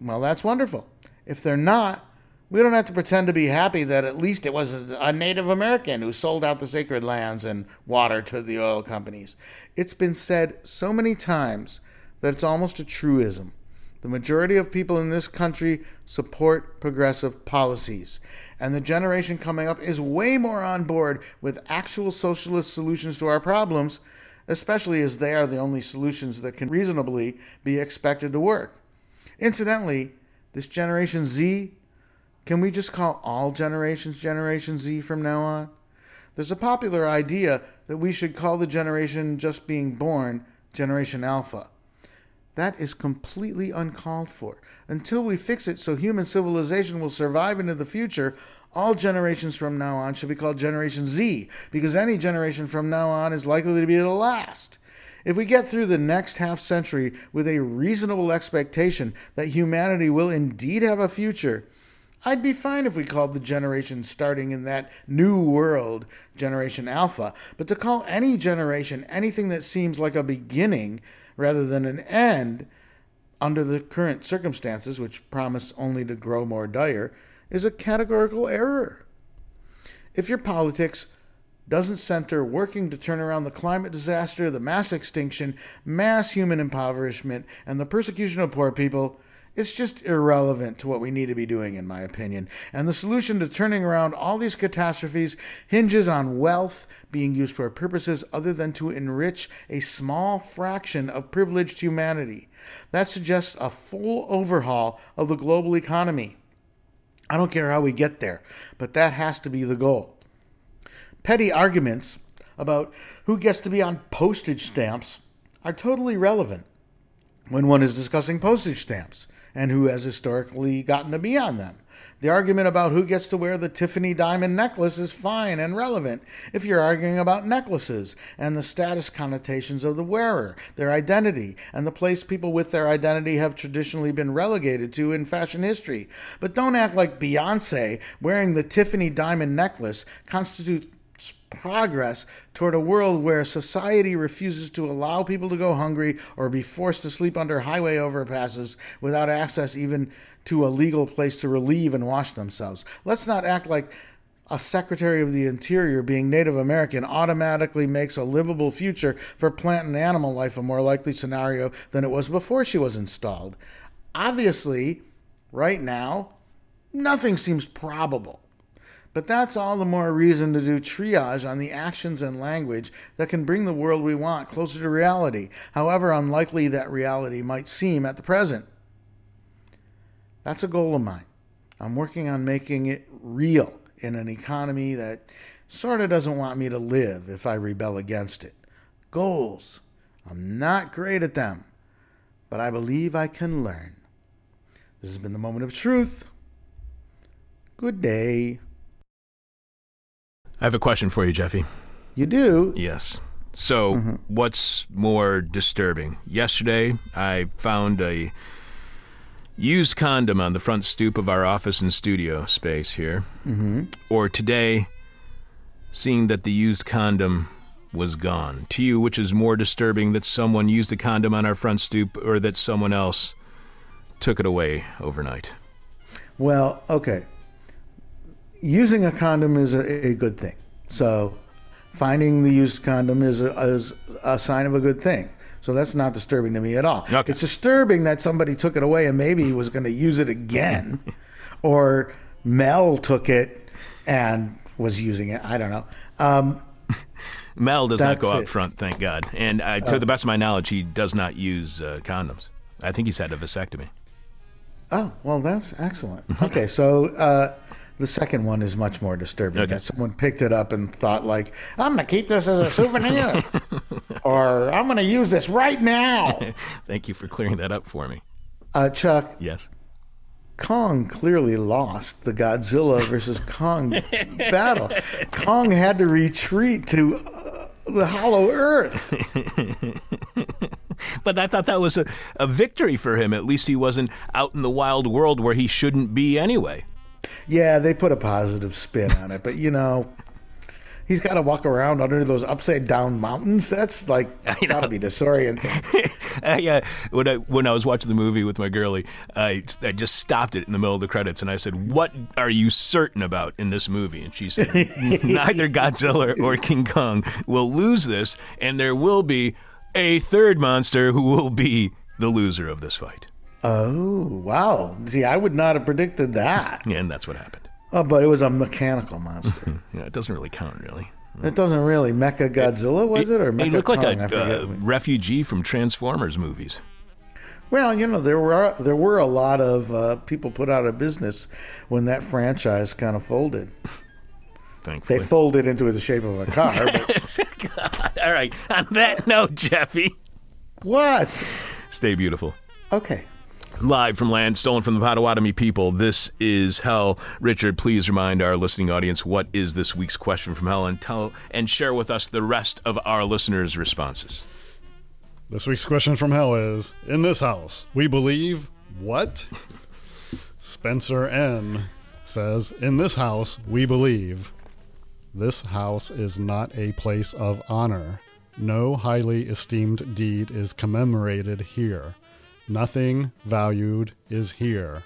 well, that's wonderful. If they're not, we don't have to pretend to be happy that at least it was a Native American who sold out the sacred lands and water to the oil companies. It's been said so many times that it's almost a truism. The majority of people in this country support progressive policies, and the generation coming up is way more on board with actual socialist solutions to our problems, especially as they are the only solutions that can reasonably be expected to work. Incidentally, this Generation Z, can we just call all generations Generation Z from now on? There's a popular idea that we should call the generation just being born Generation Alpha. That is completely uncalled for. Until we fix it so human civilization will survive into the future, all generations from now on should be called Generation Z, because any generation from now on is likely to be the last. If we get through the next half century with a reasonable expectation that humanity will indeed have a future, I'd be fine if we called the generation starting in that new world Generation Alpha. But to call any generation anything that seems like a beginning rather than an end, under the current circumstances, which promise only to grow more dire, is a categorical error. If your politics doesn't center working to turn around the climate disaster, the mass extinction, mass human impoverishment, and the persecution of poor people, it's just irrelevant to what we need to be doing, in my opinion. And the solution to turning around all these catastrophes hinges on wealth being used for purposes other than to enrich a small fraction of privileged humanity. That suggests a full overhaul of the global economy. I don't care how we get there, but that has to be the goal. Petty arguments about who gets to be on postage stamps are totally relevant when one is discussing postage stamps and who has historically gotten to be on them. The argument about who gets to wear the Tiffany diamond necklace is fine and relevant if you're arguing about necklaces and the status connotations of the wearer, their identity, and the place people with their identity have traditionally been relegated to in fashion history. But don't act like Beyonce wearing the Tiffany diamond necklace constitutes progress toward a world where society refuses to allow people to go hungry or be forced to sleep under highway overpasses without access even to a legal place to relieve and wash themselves. Let's not act like a Secretary of the Interior being Native American automatically makes a livable future for plant and animal life a more likely scenario than it was before she was installed. Obviously, right now, nothing seems probable. But that's all the more reason to do triage on the actions and language that can bring the world we want closer to reality, however unlikely that reality might seem at the present. That's a goal of mine. I'm working on making it real in an economy that sort of doesn't want me to live if I rebel against it. Goals. I'm not great at them, but I believe I can learn. This has been the moment of truth. Good day. I have a question for you, Jeffy. You do? Yes. So, what's more disturbing? Yesterday, I found a used condom on the front stoop of our office and studio space here. Mm-hmm. Or today, seeing that the used condom was gone. To you, which is more disturbing that someone used a condom on our front stoop or that someone else took it away overnight? Well, okay. Using a condom is a, a good thing. So, finding the used condom is a, is a sign of a good thing. So that's not disturbing to me at all. Okay. It's disturbing that somebody took it away and maybe he was going to use it again, or Mel took it and was using it. I don't know. Um, Mel does not go out it. front, thank God. And uh, to the best of my knowledge, he does not use uh, condoms. I think he's had a vasectomy. oh, well, that's excellent. Okay, so uh, the second one is much more disturbing. Okay. That someone picked it up and thought, like, I'm going to keep this as a souvenir, or I'm going to use this right now. Thank you for clearing that up for me. Uh, Chuck, Yes. Kong clearly lost the Godzilla versus Kong battle. Kong had to retreat to uh, the Hollow Earth. But I thought that was a, a victory for him. At least he wasn't out in the wild world where he shouldn't be anyway. Yeah, they put a positive spin on it, but you know, he's got to walk around under those upside down mountains. That's like know. got to be disorienting. I, uh, when I when I was watching the movie with my girlie, I, I just stopped it in the middle of the credits and I said, "What are you certain about in this movie?" And she said, "Neither Godzilla or King Kong will lose this, and there will be a third monster who will be the loser of this fight." Oh, wow. See, I would not have predicted that. Yeah, and that's what happened. Oh, but it was a mechanical monster. Yeah, it doesn't really count, really. it doesn't really Mecha Godzilla, was it? Or Mecha he looked like Kong? I a uh, refugee from Transformers movies. Well, you know, there were there were a lot of uh, people put out of business when that franchise kind of folded. Thankfully. They folded into the shape of a car. But All right. On that note, Jeffy, what? stay beautiful. Okay. Live from land stolen from the Potawatomi people, this is Hell. Richard, please remind our listening audience what is this week's question from Hell and tell and share with us the rest of our listeners' responses. This week's question from hell is In this house, we believe what? Spencer N says In this house, we believe this house is not a place of honor. No highly esteemed deed is commemorated here. Nothing valued is here.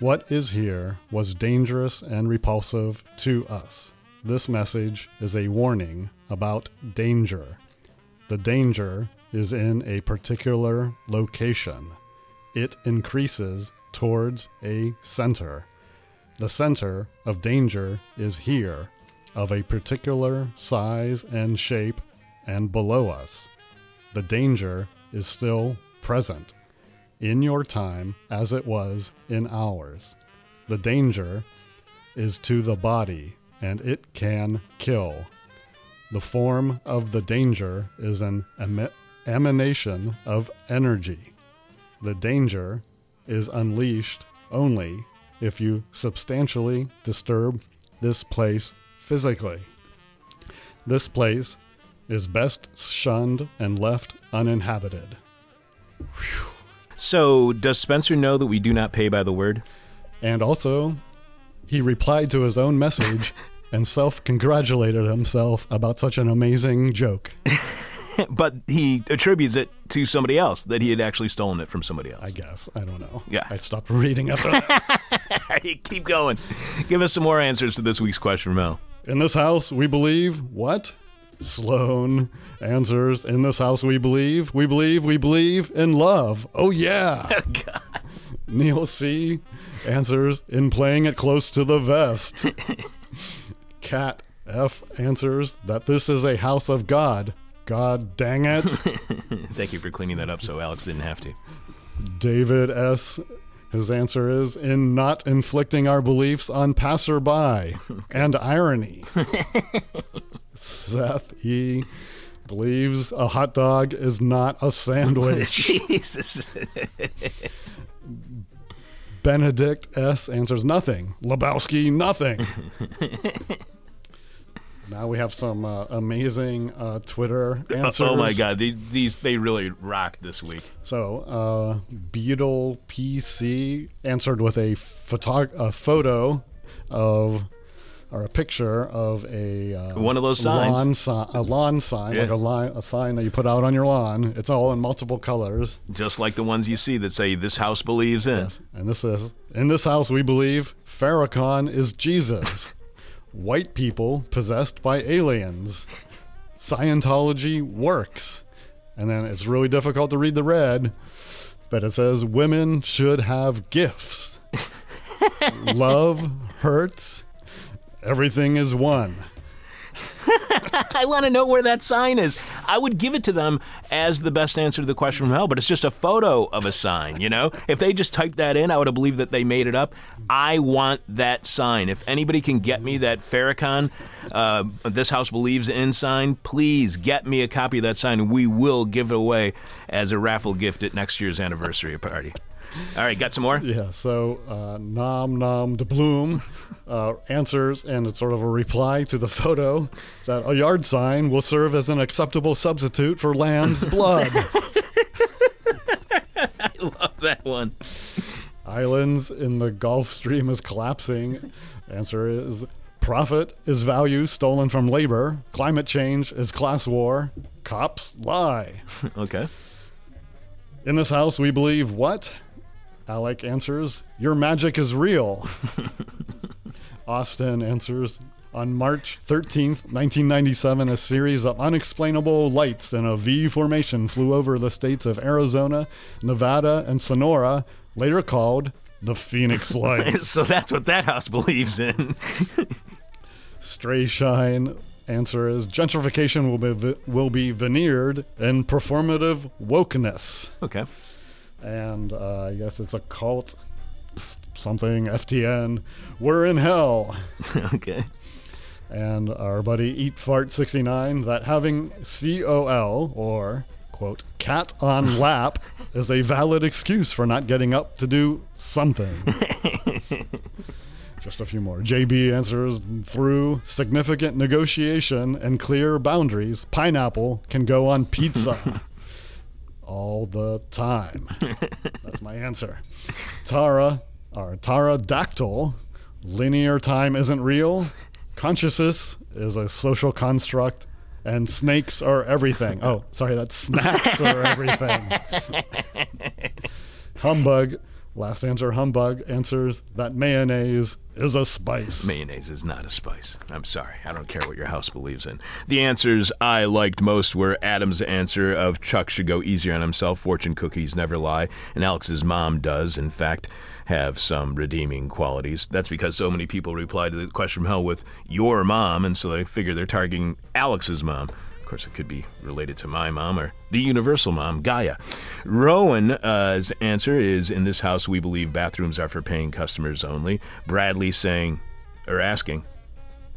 What is here was dangerous and repulsive to us. This message is a warning about danger. The danger is in a particular location. It increases towards a center. The center of danger is here, of a particular size and shape, and below us. The danger is still present in your time as it was in ours. The danger is to the body, and it can kill. The form of the danger is an emi- emanation of energy. The danger is unleashed only if you substantially disturb this place physically. This place is best shunned and left uninhabited. So, does Spencer know that we do not pay by the word? And also, he replied to his own message and self congratulated himself about such an amazing joke. but he attributes it to somebody else that he had actually stolen it from somebody else. I guess. I don't know. Yeah. I stopped reading after that. Keep going. Give us some more answers to this week's question Mel. In this house, we believe what? Sloan answers, In this house, we believe, we believe, we believe in love. Oh, yeah. Oh, Neil C answers, In playing it close to the vest. Cat F answers that this is a house of God. God dang it. Thank you for cleaning that up so Alex didn't have to. David S. His answer is in not inflicting our beliefs on passerby and irony. Seth E. believes a hot dog is not a sandwich. Jesus. Benedict S. answers nothing. Lebowski, nothing. now we have some uh, amazing uh, Twitter answers. Oh my God, these, these they really rocked this week. So, uh, Beetle PC answered with a, a photo of, or a picture of a uh, One of those signs. lawn si- a lawn sign, Yeah. like a, a sign that you put out on your lawn. It's all in multiple colors. Just like the ones you see that say "This house believes in." And this is in this house we believe Farrakhan is Jesus. White people possessed by aliens. Scientology works. And then it's really difficult to read the red, but it says women should have gifts. Love hurts. Everything is one. I want to know where that sign is. I would give it to them as the best answer to the question from hell, but it's just a photo of a sign, you know? If they just typed that in, I would have believed that they made it up. I want that sign. If anybody can get me that Farrakhan, uh, This House Believes in sign, please get me a copy of that sign, we will give it away as a raffle gift at next year's anniversary party. All right, got some more? Yeah, so uh, Nom Nom de Plume uh, answers, and it's sort of a reply to the photo that a yard sign will serve as an acceptable substitute for lamb's blood. I love that one. Islands in the Gulf Stream is collapsing. Answer is profit is value stolen from labor. Climate change is class war. Cops lie. Okay. In this house, we believe what? Alec answers, Your magic is real. Austin answers, On March 13th, 1997, a series of unexplainable lights in a V formation flew over the states of Arizona, Nevada, and Sonora, later called the Phoenix Lights. So that's what that house believes in. Stray Shine answer is gentrification will be will be veneered in performative wokeness. okay. And uh, I guess it's a cult, something FTN. We're in hell, Okay. and our buddy Eat Fart sixty nine that having COL or quote cat on lap is a valid excuse for not getting up to do something. Just a few more. JB answers through significant negotiation and clear boundaries. Pineapple can go on pizza all the time. That's my answer. Tara, or Tara Dactyl, linear time isn't real. Consciousness is a social construct, and snakes are everything. Oh, sorry, that's snacks are everything. Humbug, last answer, Humbug answers that mayonnaise is a spice. Mayonnaise is not a spice. I'm sorry. I don't care what your house believes in. The answers I liked most were Adam's answer of Chuck should go easier on himself. Fortune cookies never lie. And Alex's mom does, in fact, have some redeeming qualities. That's because so many people reply to the question from hell with your mom, and so they figure they're targeting Alex's mom. Course, it could be related to my mom or the universal mom, Gaia. Rowan's uh, answer is In this house, we believe bathrooms are for paying customers only. Bradley saying, or asking,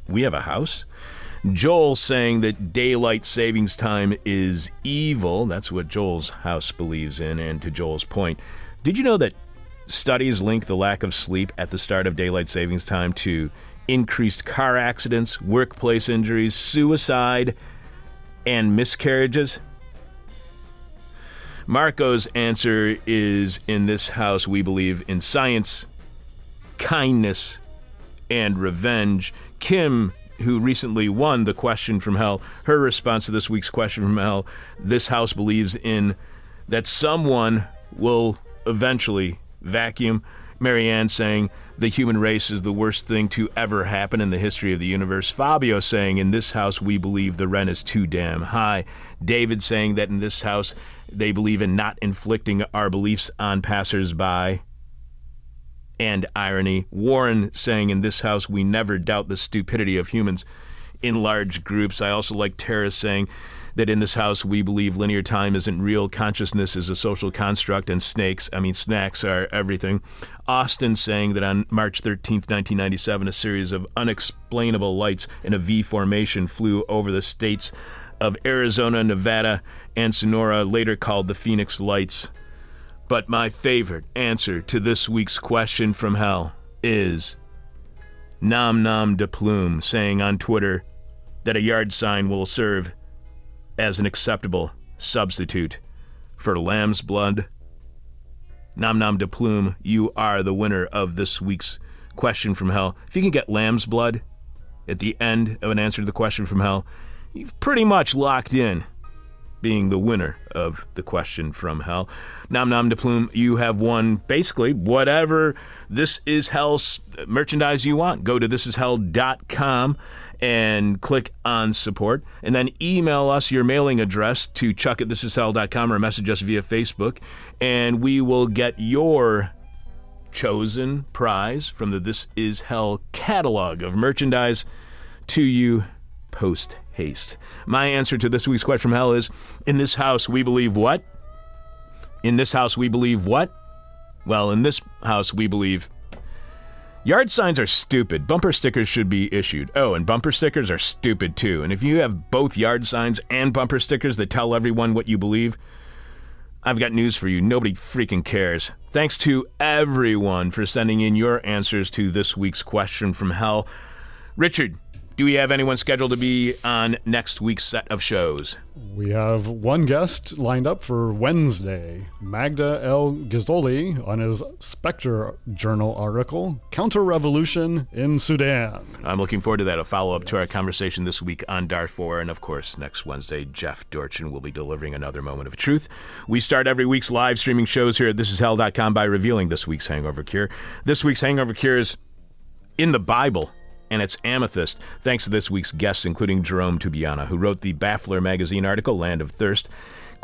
We have a house? Joel saying that daylight savings time is evil. That's what Joel's house believes in. And to Joel's point, did you know that studies link the lack of sleep at the start of daylight savings time to increased car accidents, workplace injuries, suicide, and miscarriages? Marco's answer is in this house, we believe in science, kindness, and revenge. Kim, who recently won the question from hell, her response to this week's question from hell this house believes in that someone will eventually vacuum. Marianne saying the human race is the worst thing to ever happen in the history of the universe. Fabio saying in this house we believe the rent is too damn high. David saying that in this house they believe in not inflicting our beliefs on passersby and irony. Warren saying in this house we never doubt the stupidity of humans in large groups. I also like Tara saying that in this house we believe linear time isn't real, consciousness is a social construct, and snakes, I mean, snacks are everything. Austin saying that on March 13th, 1997, a series of unexplainable lights in a V formation flew over the states of Arizona, Nevada, and Sonora, later called the Phoenix Lights. But my favorite answer to this week's question from hell is Nom Nom de Plume saying on Twitter that a yard sign will serve as an acceptable substitute for lamb's blood. Nom Nom de Plume, you are the winner of this week's question from hell. If you can get lamb's blood at the end of an answer to the question from hell, you've pretty much locked in being the winner of the question from hell. Nom Nom de Plume, you have won basically whatever This Is Hell's merchandise you want. Go to thisishell.com and click on support. And then email us your mailing address to chuck at thisishell.com or message us via Facebook. And we will get your chosen prize from the This Is Hell catalog of merchandise to you post haste. My answer to this week's question from hell is In this house, we believe what? In this house, we believe what? Well, in this house, we believe yard signs are stupid. Bumper stickers should be issued. Oh, and bumper stickers are stupid too. And if you have both yard signs and bumper stickers that tell everyone what you believe, I've got news for you. Nobody freaking cares. Thanks to everyone for sending in your answers to this week's question from hell. Richard, do we have anyone scheduled to be on next week's set of shows? We have one guest lined up for Wednesday Magdi El Gizouli on his Spectre Journal article, Counter Revolution in Sudan. I'm looking forward to that. A follow up to our conversation this week on Darfur. And of course, next Wednesday, Jeff Dorchen will be delivering another moment of truth. We start every week's live streaming shows here at thisishell.com by revealing this week's Hangover Cure. This week's Hangover Cure is in the Bible and it's amethyst, thanks to this week's guests, including Jerome Tubiana, who wrote the Baffler magazine article, Land of Thirst,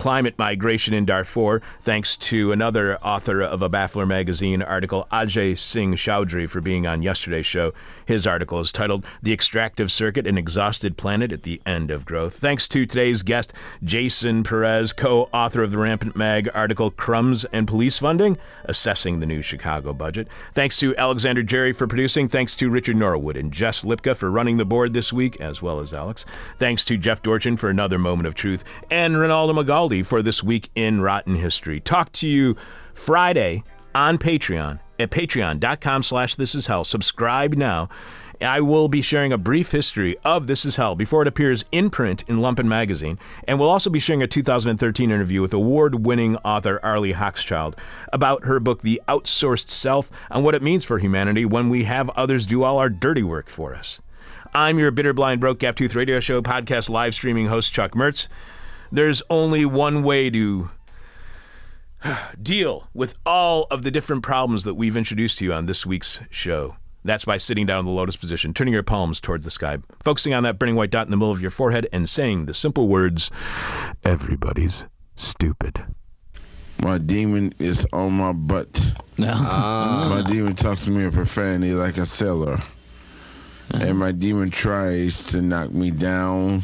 Climate Migration in Darfur, thanks to another author of a Baffler magazine article, Ajay Singh Chowdhury, for being on yesterday's show. His article is titled The Extractive Circuit An Exhausted Planet at the End of Growth. Thanks to today's guest, Jason Perez, co author of the Rampant Mag article, Crumbs and Police Funding, Assessing the New Chicago Budget. Thanks to Alexander Jerry for producing. Thanks to Richard Norwood and Jess Lipka for running the board this week, as well as Alex. Thanks to Jeff Dorchen for another moment of truth, and Ronaldo Magaldi for this week in Rotten History. Talk to you Friday on Patreon at patreon.com slash this is hell. Subscribe now. I will be sharing a brief history of This Is Hell before it appears in print in Lumpen Magazine, and we'll also be sharing a 2013 interview with award winning author Arlie Hochschild about her book, The Outsourced Self, and what it means for humanity when we have others do all our dirty work for us. I'm your bitter, blind, broke, gap tooth radio show podcast live streaming host, Chuck Mertz. There's only one way to deal with all of the different problems that we've introduced to you on this week's show. That's by sitting down in the lotus position, turning your palms towards the sky, focusing on that burning white dot in the middle of your forehead, and saying the simple words Everybody's stupid. My demon is on my butt. Ah. My demon talks to me in profanity like a sailor. And my demon tries to knock me down.